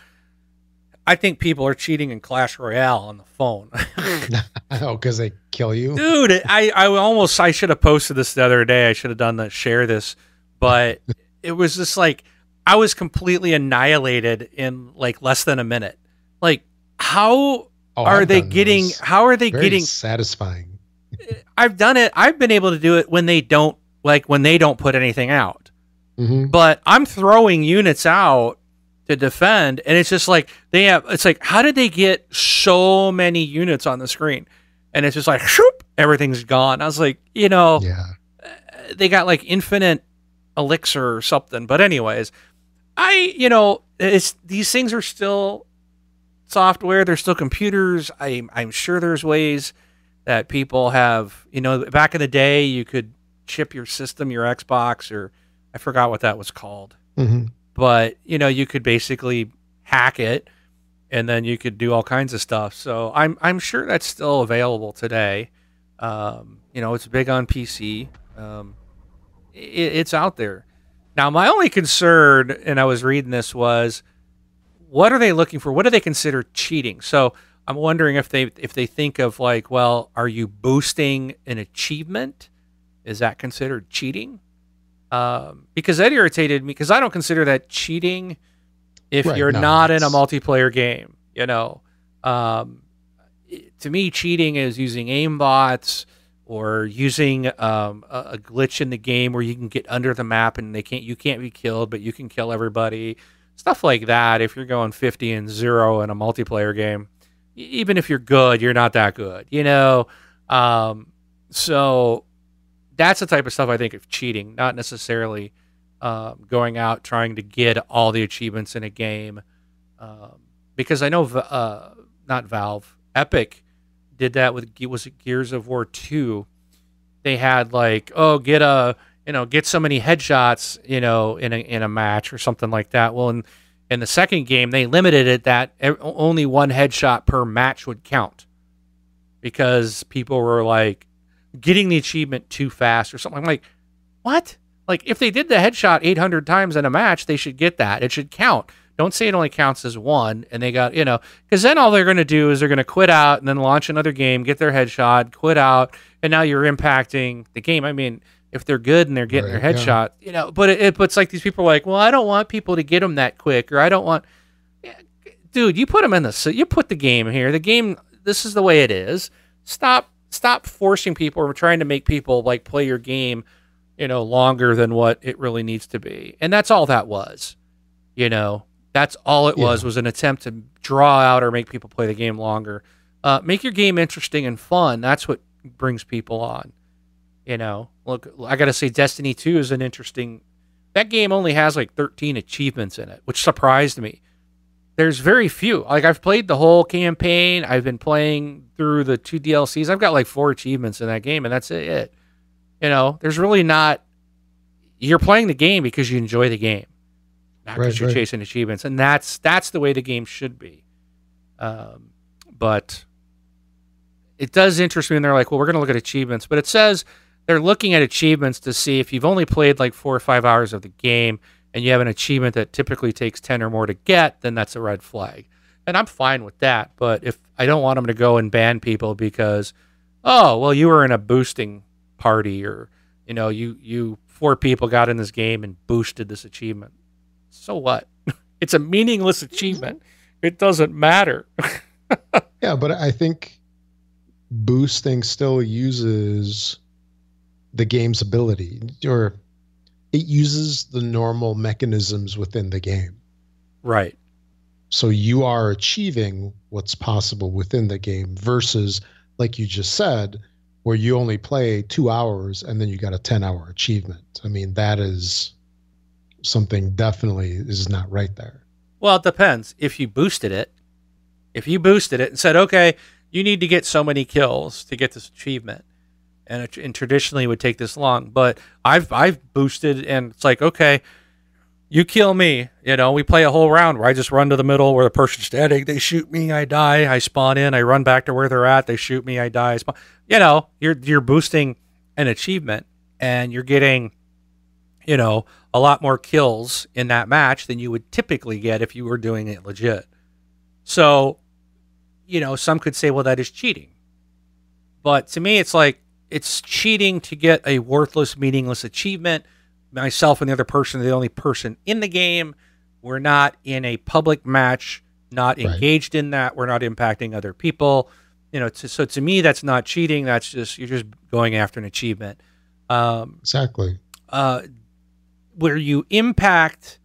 [SPEAKER 1] I think people are cheating in Clash Royale on the phone.
[SPEAKER 2] oh, because they kill you,
[SPEAKER 1] dude. I I almost I should have posted this the other day. I should have done that. Share this, but it was just like I was completely annihilated in like less than a minute. Like, how oh, are I've they getting? Those. How are they
[SPEAKER 2] Very
[SPEAKER 1] getting
[SPEAKER 2] satisfying?
[SPEAKER 1] I've done it. I've been able to do it when they don't like when they don't put anything out. Mm-hmm. But I'm throwing units out to defend, and it's just like they have. It's like how did they get so many units on the screen? And it's just like shoop, everything's gone. I was like, you know,
[SPEAKER 2] yeah,
[SPEAKER 1] they got like infinite elixir or something. But anyways, I, you know, it's these things are still software. They're still computers. I, I'm sure there's ways that people have, you know, back in the day, you could chip your system, your Xbox, or I forgot what that was called. Mm-hmm. But, you know, you could basically hack it and then you could do all kinds of stuff. So I'm, I'm sure that's still available today. Um, you know, it's big on PC. Um, it, it's out there. Now, my only concern, and I was reading this, was what are they looking for? What do they consider cheating? So I'm wondering if they if they think of like, well, are you boosting an achievement? Is that considered cheating? Um, because that irritated me because I don't consider that cheating if right, you're no, not in a multiplayer game. You know, um, to me, cheating is using aimbots or using um, a, a, glitch in the game where you can get under the map and they can't you can't be killed, but you can kill everybody. Stuff like that. If you're going 50 and zero in a multiplayer game, even if you're good, you're not that good. You know. Um, so that's the type of stuff I think of cheating, not necessarily um, going out trying to get all the achievements in a game. Um, because I know, uh, not Valve, Epic did that with was it Gears of War two? They had like oh get a you know get so many headshots you know in a in a match or something like that. Well, in in the second game they limited it that only one headshot per match would count because people were like getting the achievement too fast or something. I'm like, what? Like if they did the headshot 800 times in a match, they should get that. It should count. Don't say it only counts as one. And they got, you know, because then all they're going to do is they're going to quit out and then launch another game, get their headshot, quit out, and now you're impacting the game. I mean, if they're good and they're getting right, their headshot, yeah. you know, but it, it, puts like these people are like, well, I don't want people to get them that quick, or I don't want, yeah, dude, you put them in the, you put the game here. The game, this is the way it is. Stop, stop forcing people or trying to make people like play your game, you know, longer than what it really needs to be. And that's all that was, you know. That's all it was, was an attempt to draw out or make people play the game longer. Uh, make your game interesting and fun. That's what brings people on. You know, look, I got to say, Destiny 2 is an interesting. That game only has like 13 achievements in it, which surprised me. There's very few. Like, I've played the whole campaign, I've been playing through the two DLCs. I've got like four achievements in that game, and that's it. You know, there's really not. You're playing the game because you enjoy the game not because
[SPEAKER 2] Right,
[SPEAKER 1] you're
[SPEAKER 2] right.
[SPEAKER 1] chasing achievements, and that's that's the way the game should be. Um, but it does interest me when they're like, well, we're going to look at achievements, but it says they're looking at achievements to see if you've only played like four or five hours of the game and you have an achievement that typically takes 10 or more to get, then that's a red flag. And I'm fine with that. But if I don't want them to go and ban people because, oh, well, you were in a boosting party or, you know, you, you four people got in this game and boosted this achievement. So what? it's a meaningless achievement. It doesn't matter.
[SPEAKER 2] Yeah, but I think boosting still uses the game's ability, or it uses the normal mechanisms within the game.
[SPEAKER 1] right.
[SPEAKER 2] So you are achieving what's possible within the game versus, like you just said, where you only play two hours and then you got a 10 hour achievement. I mean, that is something definitely is not right there.
[SPEAKER 1] Well, it depends. If you boosted it, if you boosted it and said, okay, you need to get so many kills to get this achievement, and, it, and traditionally it would take this long, but I've I've boosted and it's like, okay, you kill me, you know, we play a whole round where I just run to the middle where the person's standing, they shoot me, I die, I spawn in, I run back to where they're at, they shoot me, I die, I spawn. You know, you're you're boosting an achievement and you're getting you know, a lot more kills in that match than you would typically get if you were doing it legit. So, you know, some could say, well, that is cheating. But to me, it's like it's cheating to get a worthless, meaningless achievement. Myself and the other person are the only person in the game. We're not in a public match, not
[SPEAKER 2] Right.
[SPEAKER 1] engaged in that. We're not impacting other people. You know, to, so to me, that's not cheating. That's just you're just going after an achievement. Um,
[SPEAKER 2] Exactly.
[SPEAKER 1] uh, where you impact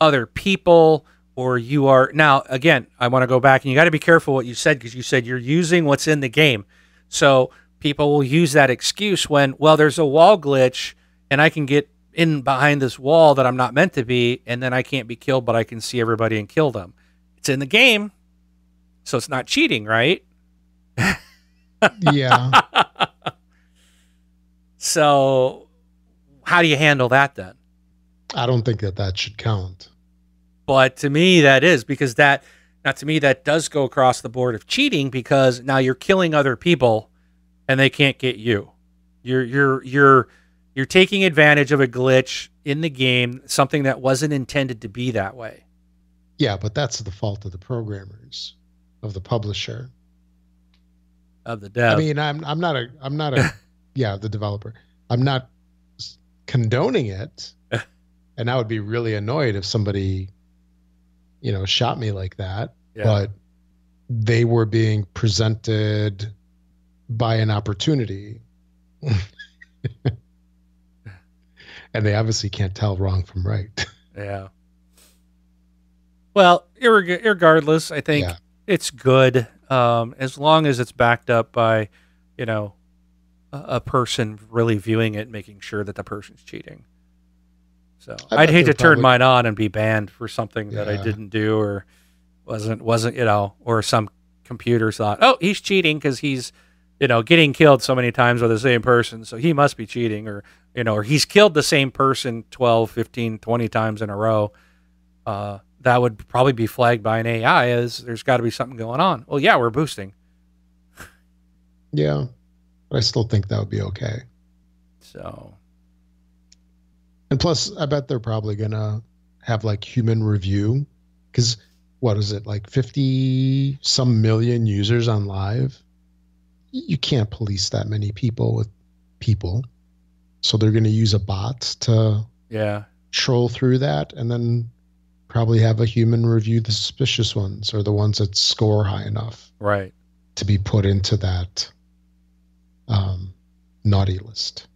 [SPEAKER 1] other people or you are now again i want to go back and you got to be careful what you said because you said you're using what's in the game so people will use that excuse when well there's a wall glitch and i can get in behind this wall that i'm not meant to be and then i can't be killed but i can see everybody and kill them it's in the game so it's not cheating right
[SPEAKER 2] Yeah.
[SPEAKER 1] so how do you handle that then
[SPEAKER 2] I don't think that that should count.
[SPEAKER 1] But to me, that is because that, now to me, that does go across the board of cheating because now you're killing other people and they can't get you. You're, you're, you're, you're taking advantage of a glitch in the game, something that wasn't intended to be that way.
[SPEAKER 2] Yeah, but that's the fault of the programmers, of the publisher.
[SPEAKER 1] Of the dev.
[SPEAKER 2] I mean, I'm I'm not a I'm not a yeah the developer. I'm not condoning it, and I would be really annoyed if somebody, you know, shot me like that.
[SPEAKER 1] Yeah.
[SPEAKER 2] But they were being presented by an opportunity, and they obviously can't tell wrong from right.
[SPEAKER 1] yeah. Well, irreg- regardless, I think
[SPEAKER 2] Yeah.
[SPEAKER 1] it's good um, as long as it's backed up by, you know, a, a person really viewing it, making sure that the person's cheating. So
[SPEAKER 2] I
[SPEAKER 1] I'd hate to
[SPEAKER 2] they're
[SPEAKER 1] turn mine on and be banned for something that I didn't do or wasn't wasn't you know, or some computer thought, oh, he's cheating because he's you know getting killed so many times by the same person, so he must be cheating, or you know, or he's killed the same person 12, 15, 20 times in a row. Uh, that would probably be flagged by an AI as there's got to be something going on. Well, yeah, we're boosting.
[SPEAKER 2] Yeah, but I still think that would be okay.
[SPEAKER 1] So
[SPEAKER 2] And plus, I bet they're probably gonna have like human review, because what is it like fifty some million users on live? You can't police that many people with people, so they're gonna use a bot to
[SPEAKER 1] yeah,
[SPEAKER 2] troll through that, and then probably have a human review the suspicious ones or the ones that score high enough
[SPEAKER 1] right.
[SPEAKER 2] to be put into that um, naughty list.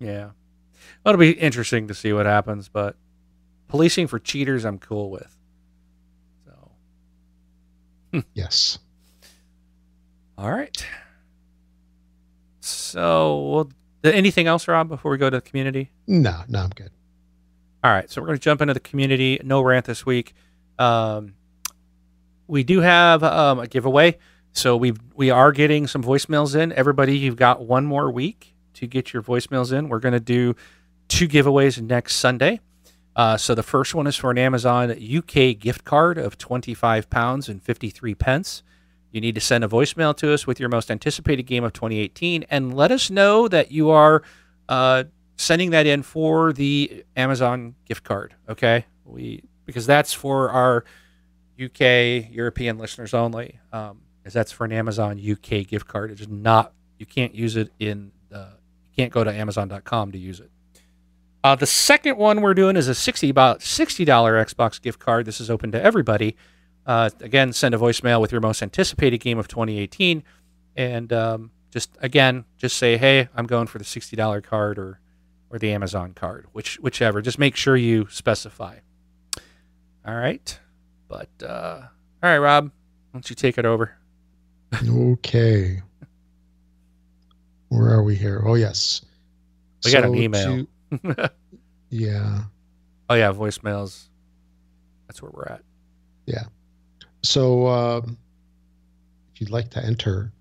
[SPEAKER 1] Yeah. It'll be interesting to see what happens, but policing for cheaters, I'm cool with. So,
[SPEAKER 2] Yes.
[SPEAKER 1] all right. So, well, anything else, Rob, before we go to the community?
[SPEAKER 2] No, no, I'm good.
[SPEAKER 1] All right, so we're going to jump into the community. No rant this week. Um, we do have um, a giveaway, so we we are getting some voicemails in. Everybody, you've got one more week to get your voicemails in. We're going to do two giveaways next Sunday. Uh, so the first one is for an Amazon UK gift card of twenty-five pounds and fifty-three pence. You need to send a voicemail to us with your most anticipated game of 2018 and let us know that you are uh, sending that in for the Amazon gift card. Okay, we because that's for our UK European listeners only. Um, is that's for an Amazon UK gift card. It's not you can't use it in you can't go to Amazon.com to use it. Uh, the second one we're doing is a sixty about sixty dollar Xbox gift card. This is open to everybody. Uh, again, send a voicemail with your most anticipated game of 2018, and um, just again, just say, "Hey, I'm going for the sixty dollar card or or the Amazon card, which whichever. Just make sure you specify." All right, but uh, all right, Rob, why don't you take it over?
[SPEAKER 2] okay. Where are we here? Oh yes.
[SPEAKER 1] We got an email.
[SPEAKER 2] to- yeah.
[SPEAKER 1] Oh yeah, voicemails. That's where we're at.
[SPEAKER 2] So, um, if you'd like to enter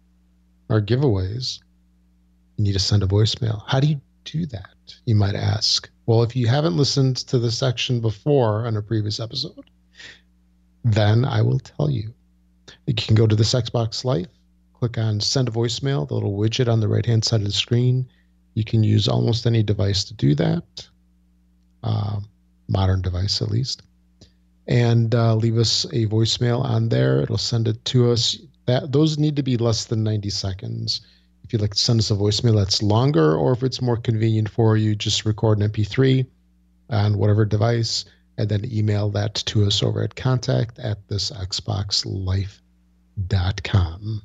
[SPEAKER 2] our giveaways, you need to send a voicemail. How do you do that? You might ask. Well, if you haven't listened to the section before on a previous episode, then I will tell you. You can go to this Xbox Life, click on send a voicemail, the little widget on the right hand side of the screen. You can use almost any device to do that, uh, modern device at least and uh, leave us a voicemail on there. It'll send it to us. That those need to be less than 90 seconds. If you'd like to send us a voicemail that's longer, or if it's more convenient for you, just record an MP3 on whatever device and then email that to us over at contact at this xboxlife.com.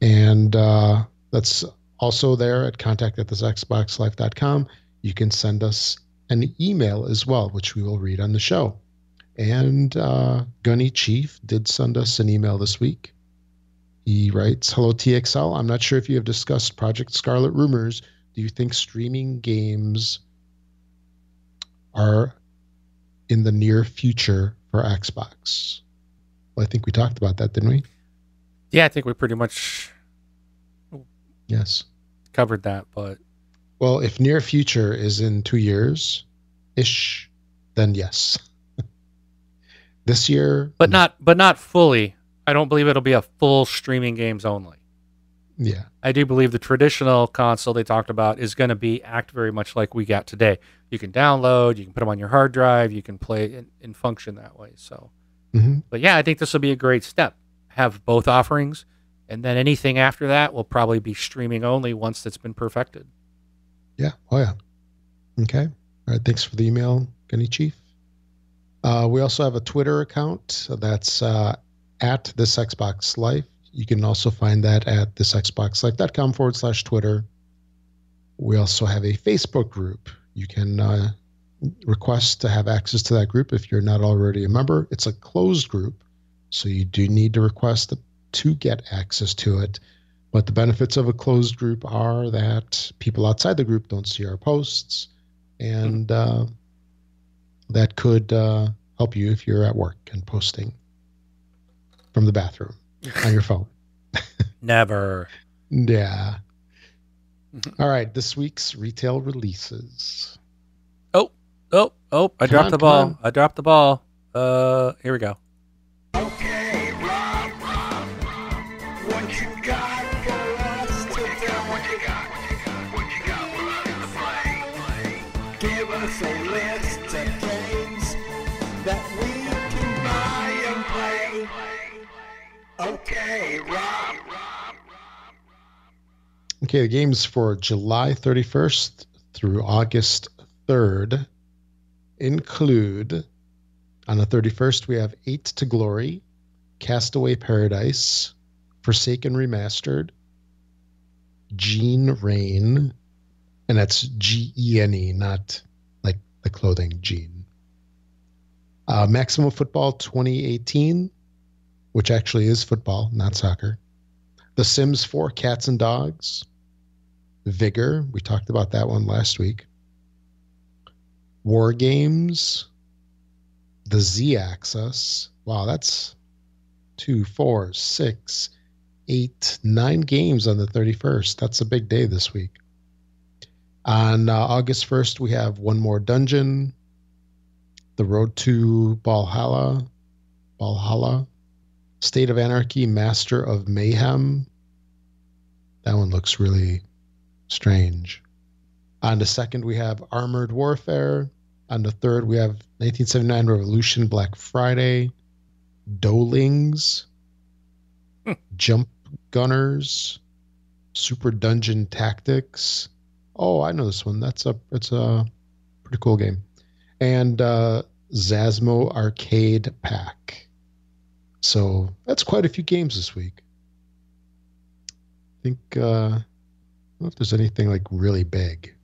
[SPEAKER 2] And uh, that's also there at contact at this xboxlife.com. You can send us an email as well, which we will read on the show. And uh, Gunny Chief did send us an email this week. He writes, Hello, TXL. I'm not sure if you have discussed Project Scarlett rumors. Do you think streaming games are in the near future for Xbox? Well, I think we talked about that, didn't we?
[SPEAKER 1] Yeah, I think we pretty much
[SPEAKER 2] Yes.
[SPEAKER 1] covered that, but
[SPEAKER 2] Well, if near future is in two years ish, then yes. This year,
[SPEAKER 1] but not but not fully. I don't believe it'll be a full streaming games only.
[SPEAKER 2] yeah.
[SPEAKER 1] I do believe the traditional console they talked about is going to be act very much like we got today. You can download, you can put them on your hard drive, you can play and, and function that way. So,
[SPEAKER 2] hmm
[SPEAKER 1] but yeah, I think this will be a great step. Have both offerings, and then anything after that will probably be streaming only once it's been perfected.
[SPEAKER 2] Yeah. Oh, yeah. Okay. All right. Thanks for the email, Gunny Chief. Uh, we also have a Twitter account. That's uh, at this Xbox Life. You can also find that at thisxboxlife.com forward slash Twitter. We also have a Facebook group. You can uh, request to have access to that group if you're not already a member. It's a closed group, so you do need to request to get access to it. But the benefits of a closed group are that people outside the group don't see our posts, and uh, that could uh, help you if you're at work and posting from the bathroom on your phone.
[SPEAKER 1] Never.
[SPEAKER 2] Yeah.
[SPEAKER 1] Mhm.
[SPEAKER 2] All right. This week's retail releases.
[SPEAKER 1] Oh, oh, oh! I
[SPEAKER 2] Come
[SPEAKER 1] dropped
[SPEAKER 2] on,
[SPEAKER 1] the ball.
[SPEAKER 2] on.
[SPEAKER 1] I dropped the ball. Uh, here we go.
[SPEAKER 3] Okay, Okay, Rob.
[SPEAKER 2] Okay. The games for July 31st through August 3rd include on the 31st, we have Eight to Glory, Castaway Paradise, Forsaken Remastered, Gene Rain, and that's G E N E, not like the clothing Gene. Uh, Maximum Football 2018, which actually is football, not soccer. The Sims 4 Cats and Dogs. Vigor, we talked about that one last week. War Games. The Z Axis. Wow, that's two, four, six, eight, nine games on the 31st. That's a big day this week. On uh, August 1st, we have One More Dungeon, The Road to Valhalla, Valhalla, State of Anarchy, Master of Mayhem. That one looks really strange. On the second, we have Armored Warfare. On the third, we have 1979 Revolution Black Friday, Dolings,
[SPEAKER 1] Hmm.
[SPEAKER 2] Jump Gunners, Super Dungeon Tactics. Oh, I know this one. That's a it's a pretty cool game. And uh, Zasmo Arcade Pack. So that's quite a few games this week. I think uh, I don't know if there's anything like really big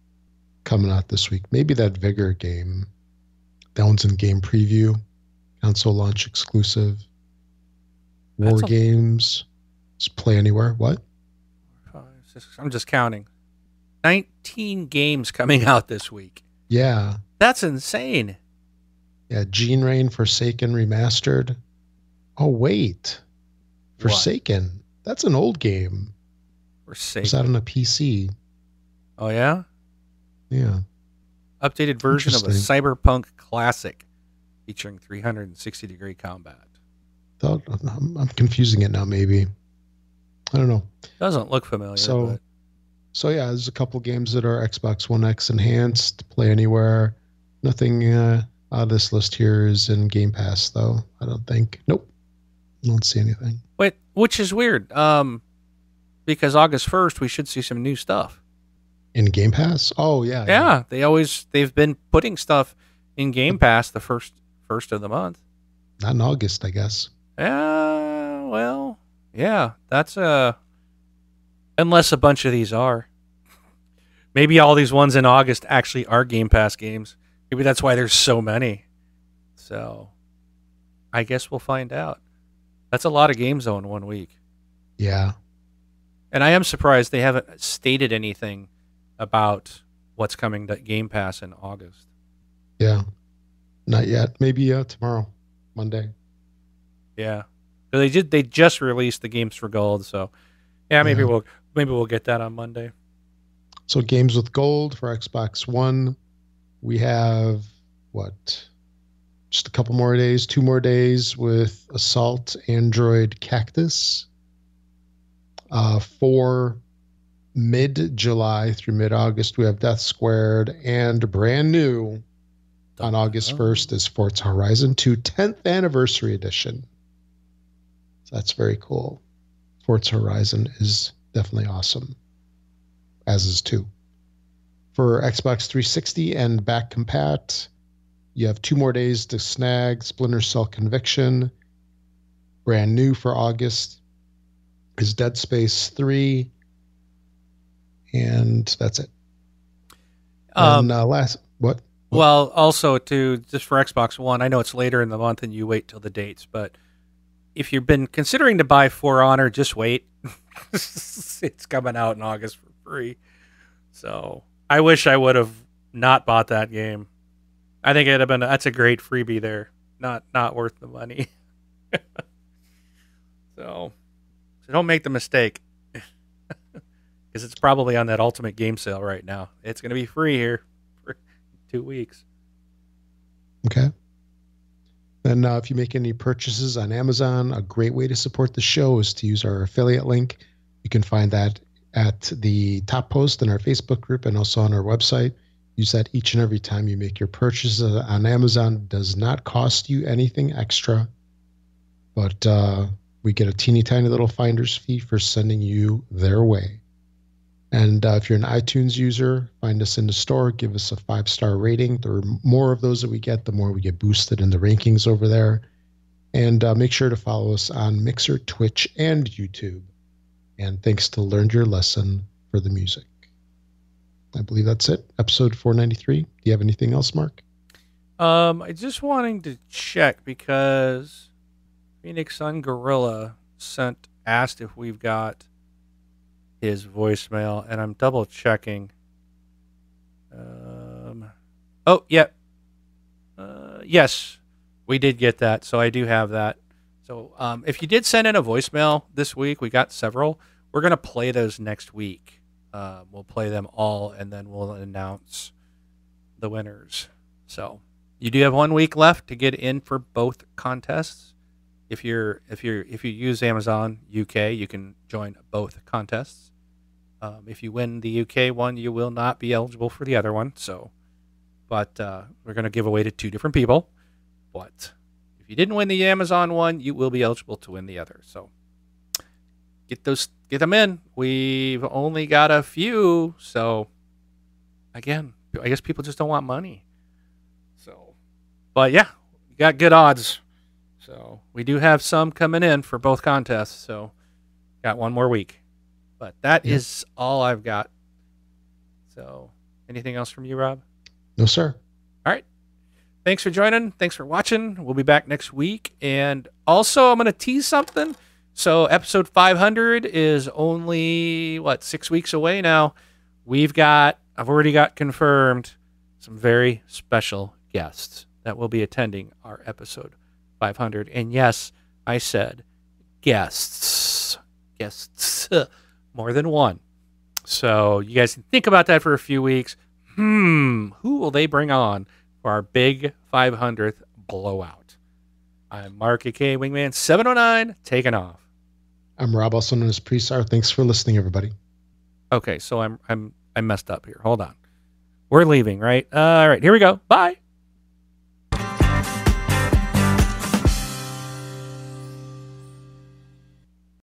[SPEAKER 2] coming out this week. Maybe that Vigor game. That one's in game preview, console launch exclusive. War
[SPEAKER 1] a-
[SPEAKER 2] games. Just play anywhere. What?
[SPEAKER 1] I'm just counting. 19 games coming out this week.
[SPEAKER 2] Yeah.
[SPEAKER 1] That's insane.
[SPEAKER 2] Yeah. Gene Rain Forsaken Remastered. Oh, wait.
[SPEAKER 1] What?
[SPEAKER 2] Forsaken. That's an old game.
[SPEAKER 1] Safe.
[SPEAKER 2] Was that on a PC?
[SPEAKER 1] Oh, yeah?
[SPEAKER 2] Yeah.
[SPEAKER 1] Updated version of a cyberpunk classic featuring 360 degree combat.
[SPEAKER 2] Thought I'm, I'm confusing it now. Maybe. I don't know.
[SPEAKER 1] Doesn't look familiar.
[SPEAKER 2] So-
[SPEAKER 1] but
[SPEAKER 2] So yeah, there's a couple games that are Xbox One X enhanced, play anywhere. Nothing uh, on this list here is in Game Pass though. I don't think. Nope. Don't see anything.
[SPEAKER 1] Wait, which is weird. Um, because August 1st, we should see some new stuff.
[SPEAKER 2] In Game Pass? Oh yeah.
[SPEAKER 1] Yeah, they always they've been putting stuff in Game Pass the first first of the month.
[SPEAKER 2] Not in August, I guess.
[SPEAKER 1] Yeah, well, yeah, that's uh unless a bunch of these are. Maybe all these ones in August actually are Game Pass games. Maybe that's why there's so many. So, I guess we'll find out. That's a lot of games though in one week.
[SPEAKER 2] Yeah.
[SPEAKER 1] And I am surprised they haven't stated anything about what's coming to Game Pass in August.
[SPEAKER 2] Yeah. Not yet. Maybe uh, tomorrow, Monday.
[SPEAKER 1] Yeah. They did they just released the games for gold, so yeah, maybe
[SPEAKER 2] Yeah.
[SPEAKER 1] we'll maybe we'll get that on Monday.
[SPEAKER 2] So games with gold for Xbox One. We have what? Just a couple more days, two more days with Assault Android Cactus. Uh, for mid July through mid August, we have Death Squared and brand new on August 1st is Forza Horizon 2 10th Anniversary Edition. So that's very cool. Forza Horizon is definitely awesome, as is 2. For Xbox 360 and back compat, you have two more days to snag Splinter Cell Conviction. Brand new for August is Dead Space 3. And that's it.
[SPEAKER 1] Um,
[SPEAKER 2] and uh, last, what?
[SPEAKER 1] well, also to just for Xbox One, I know it's later in the month and you wait till the dates, but if you've been considering to buy For Honor, just wait. it's coming out in August for free. So I wish I would have not bought that game. I think it'd have been that's a great freebie there. Not not worth the money. so, so don't make the mistake. Because it's probably on that ultimate game sale right now. It's going to be free here for two weeks.
[SPEAKER 2] Okay. Then, uh, if you make any purchases on Amazon, a great way to support the show is to use our affiliate link. You can find that at the top post in our Facebook group and also on our website. Use that each and every time you make your purchases on Amazon. It does not cost you anything extra, but uh, we get a teeny tiny little finder's fee for sending you their way. And uh, if you're an iTunes user, find us in the store, give us a five star rating. The more of those that we get, the more we get boosted in the rankings over there. And uh, make sure to follow us on Mixer, Twitch, and YouTube. And thanks to Learned Your Lesson for the music. I believe that's it. Episode 493. Do you have anything else, Mark?
[SPEAKER 1] Um, I just wanting to check because Phoenix Sun Gorilla sent asked if we've got his voicemail, and I'm double checking. Um, oh, yep. Uh, yes, we did get that, so I do have that. So, um, if you did send in a voicemail this week, we got several. We're gonna play those next week. Uh, we'll play them all, and then we'll announce the winners. So You do have one week left to get in for both contests. If you're if you're if you use Amazon UK, you can join both contests. Um, if you win the UK one, you will not be eligible for the other one. So, but uh, we're going to give away to two different people. But if you didn't win the Amazon one, you will be eligible to win the other. So, get those get them in. We've only got a few, so again, I guess people just don't want money. So, but yeah, you got good odds. So we do have some coming in for both contests. So got one more week, but that is
[SPEAKER 2] Yeah.
[SPEAKER 1] all I've got. So anything else from you, Rob?
[SPEAKER 2] No, sir. All right.
[SPEAKER 1] Thanks for joining. Thanks for watching. We'll be back next week. And also, I'm going to tease something. So, episode 500 is only, what, six weeks away now. We've got, I've already got confirmed some very special guests that will be attending our episode 500. And yes, I said guests. Guests. More than one. So, you guys can think about that for a few weeks. Hmm, who will they bring on? for our big 500th blowout. I'm Mark, aka Wingman 709, taking off.
[SPEAKER 2] I'm Rob, also known as Presar. Thanks for listening, everybody.
[SPEAKER 1] Okay, so I'm I'm I messed up here. Hold on. We're leaving, right? Uh, all right, here we go. Bye.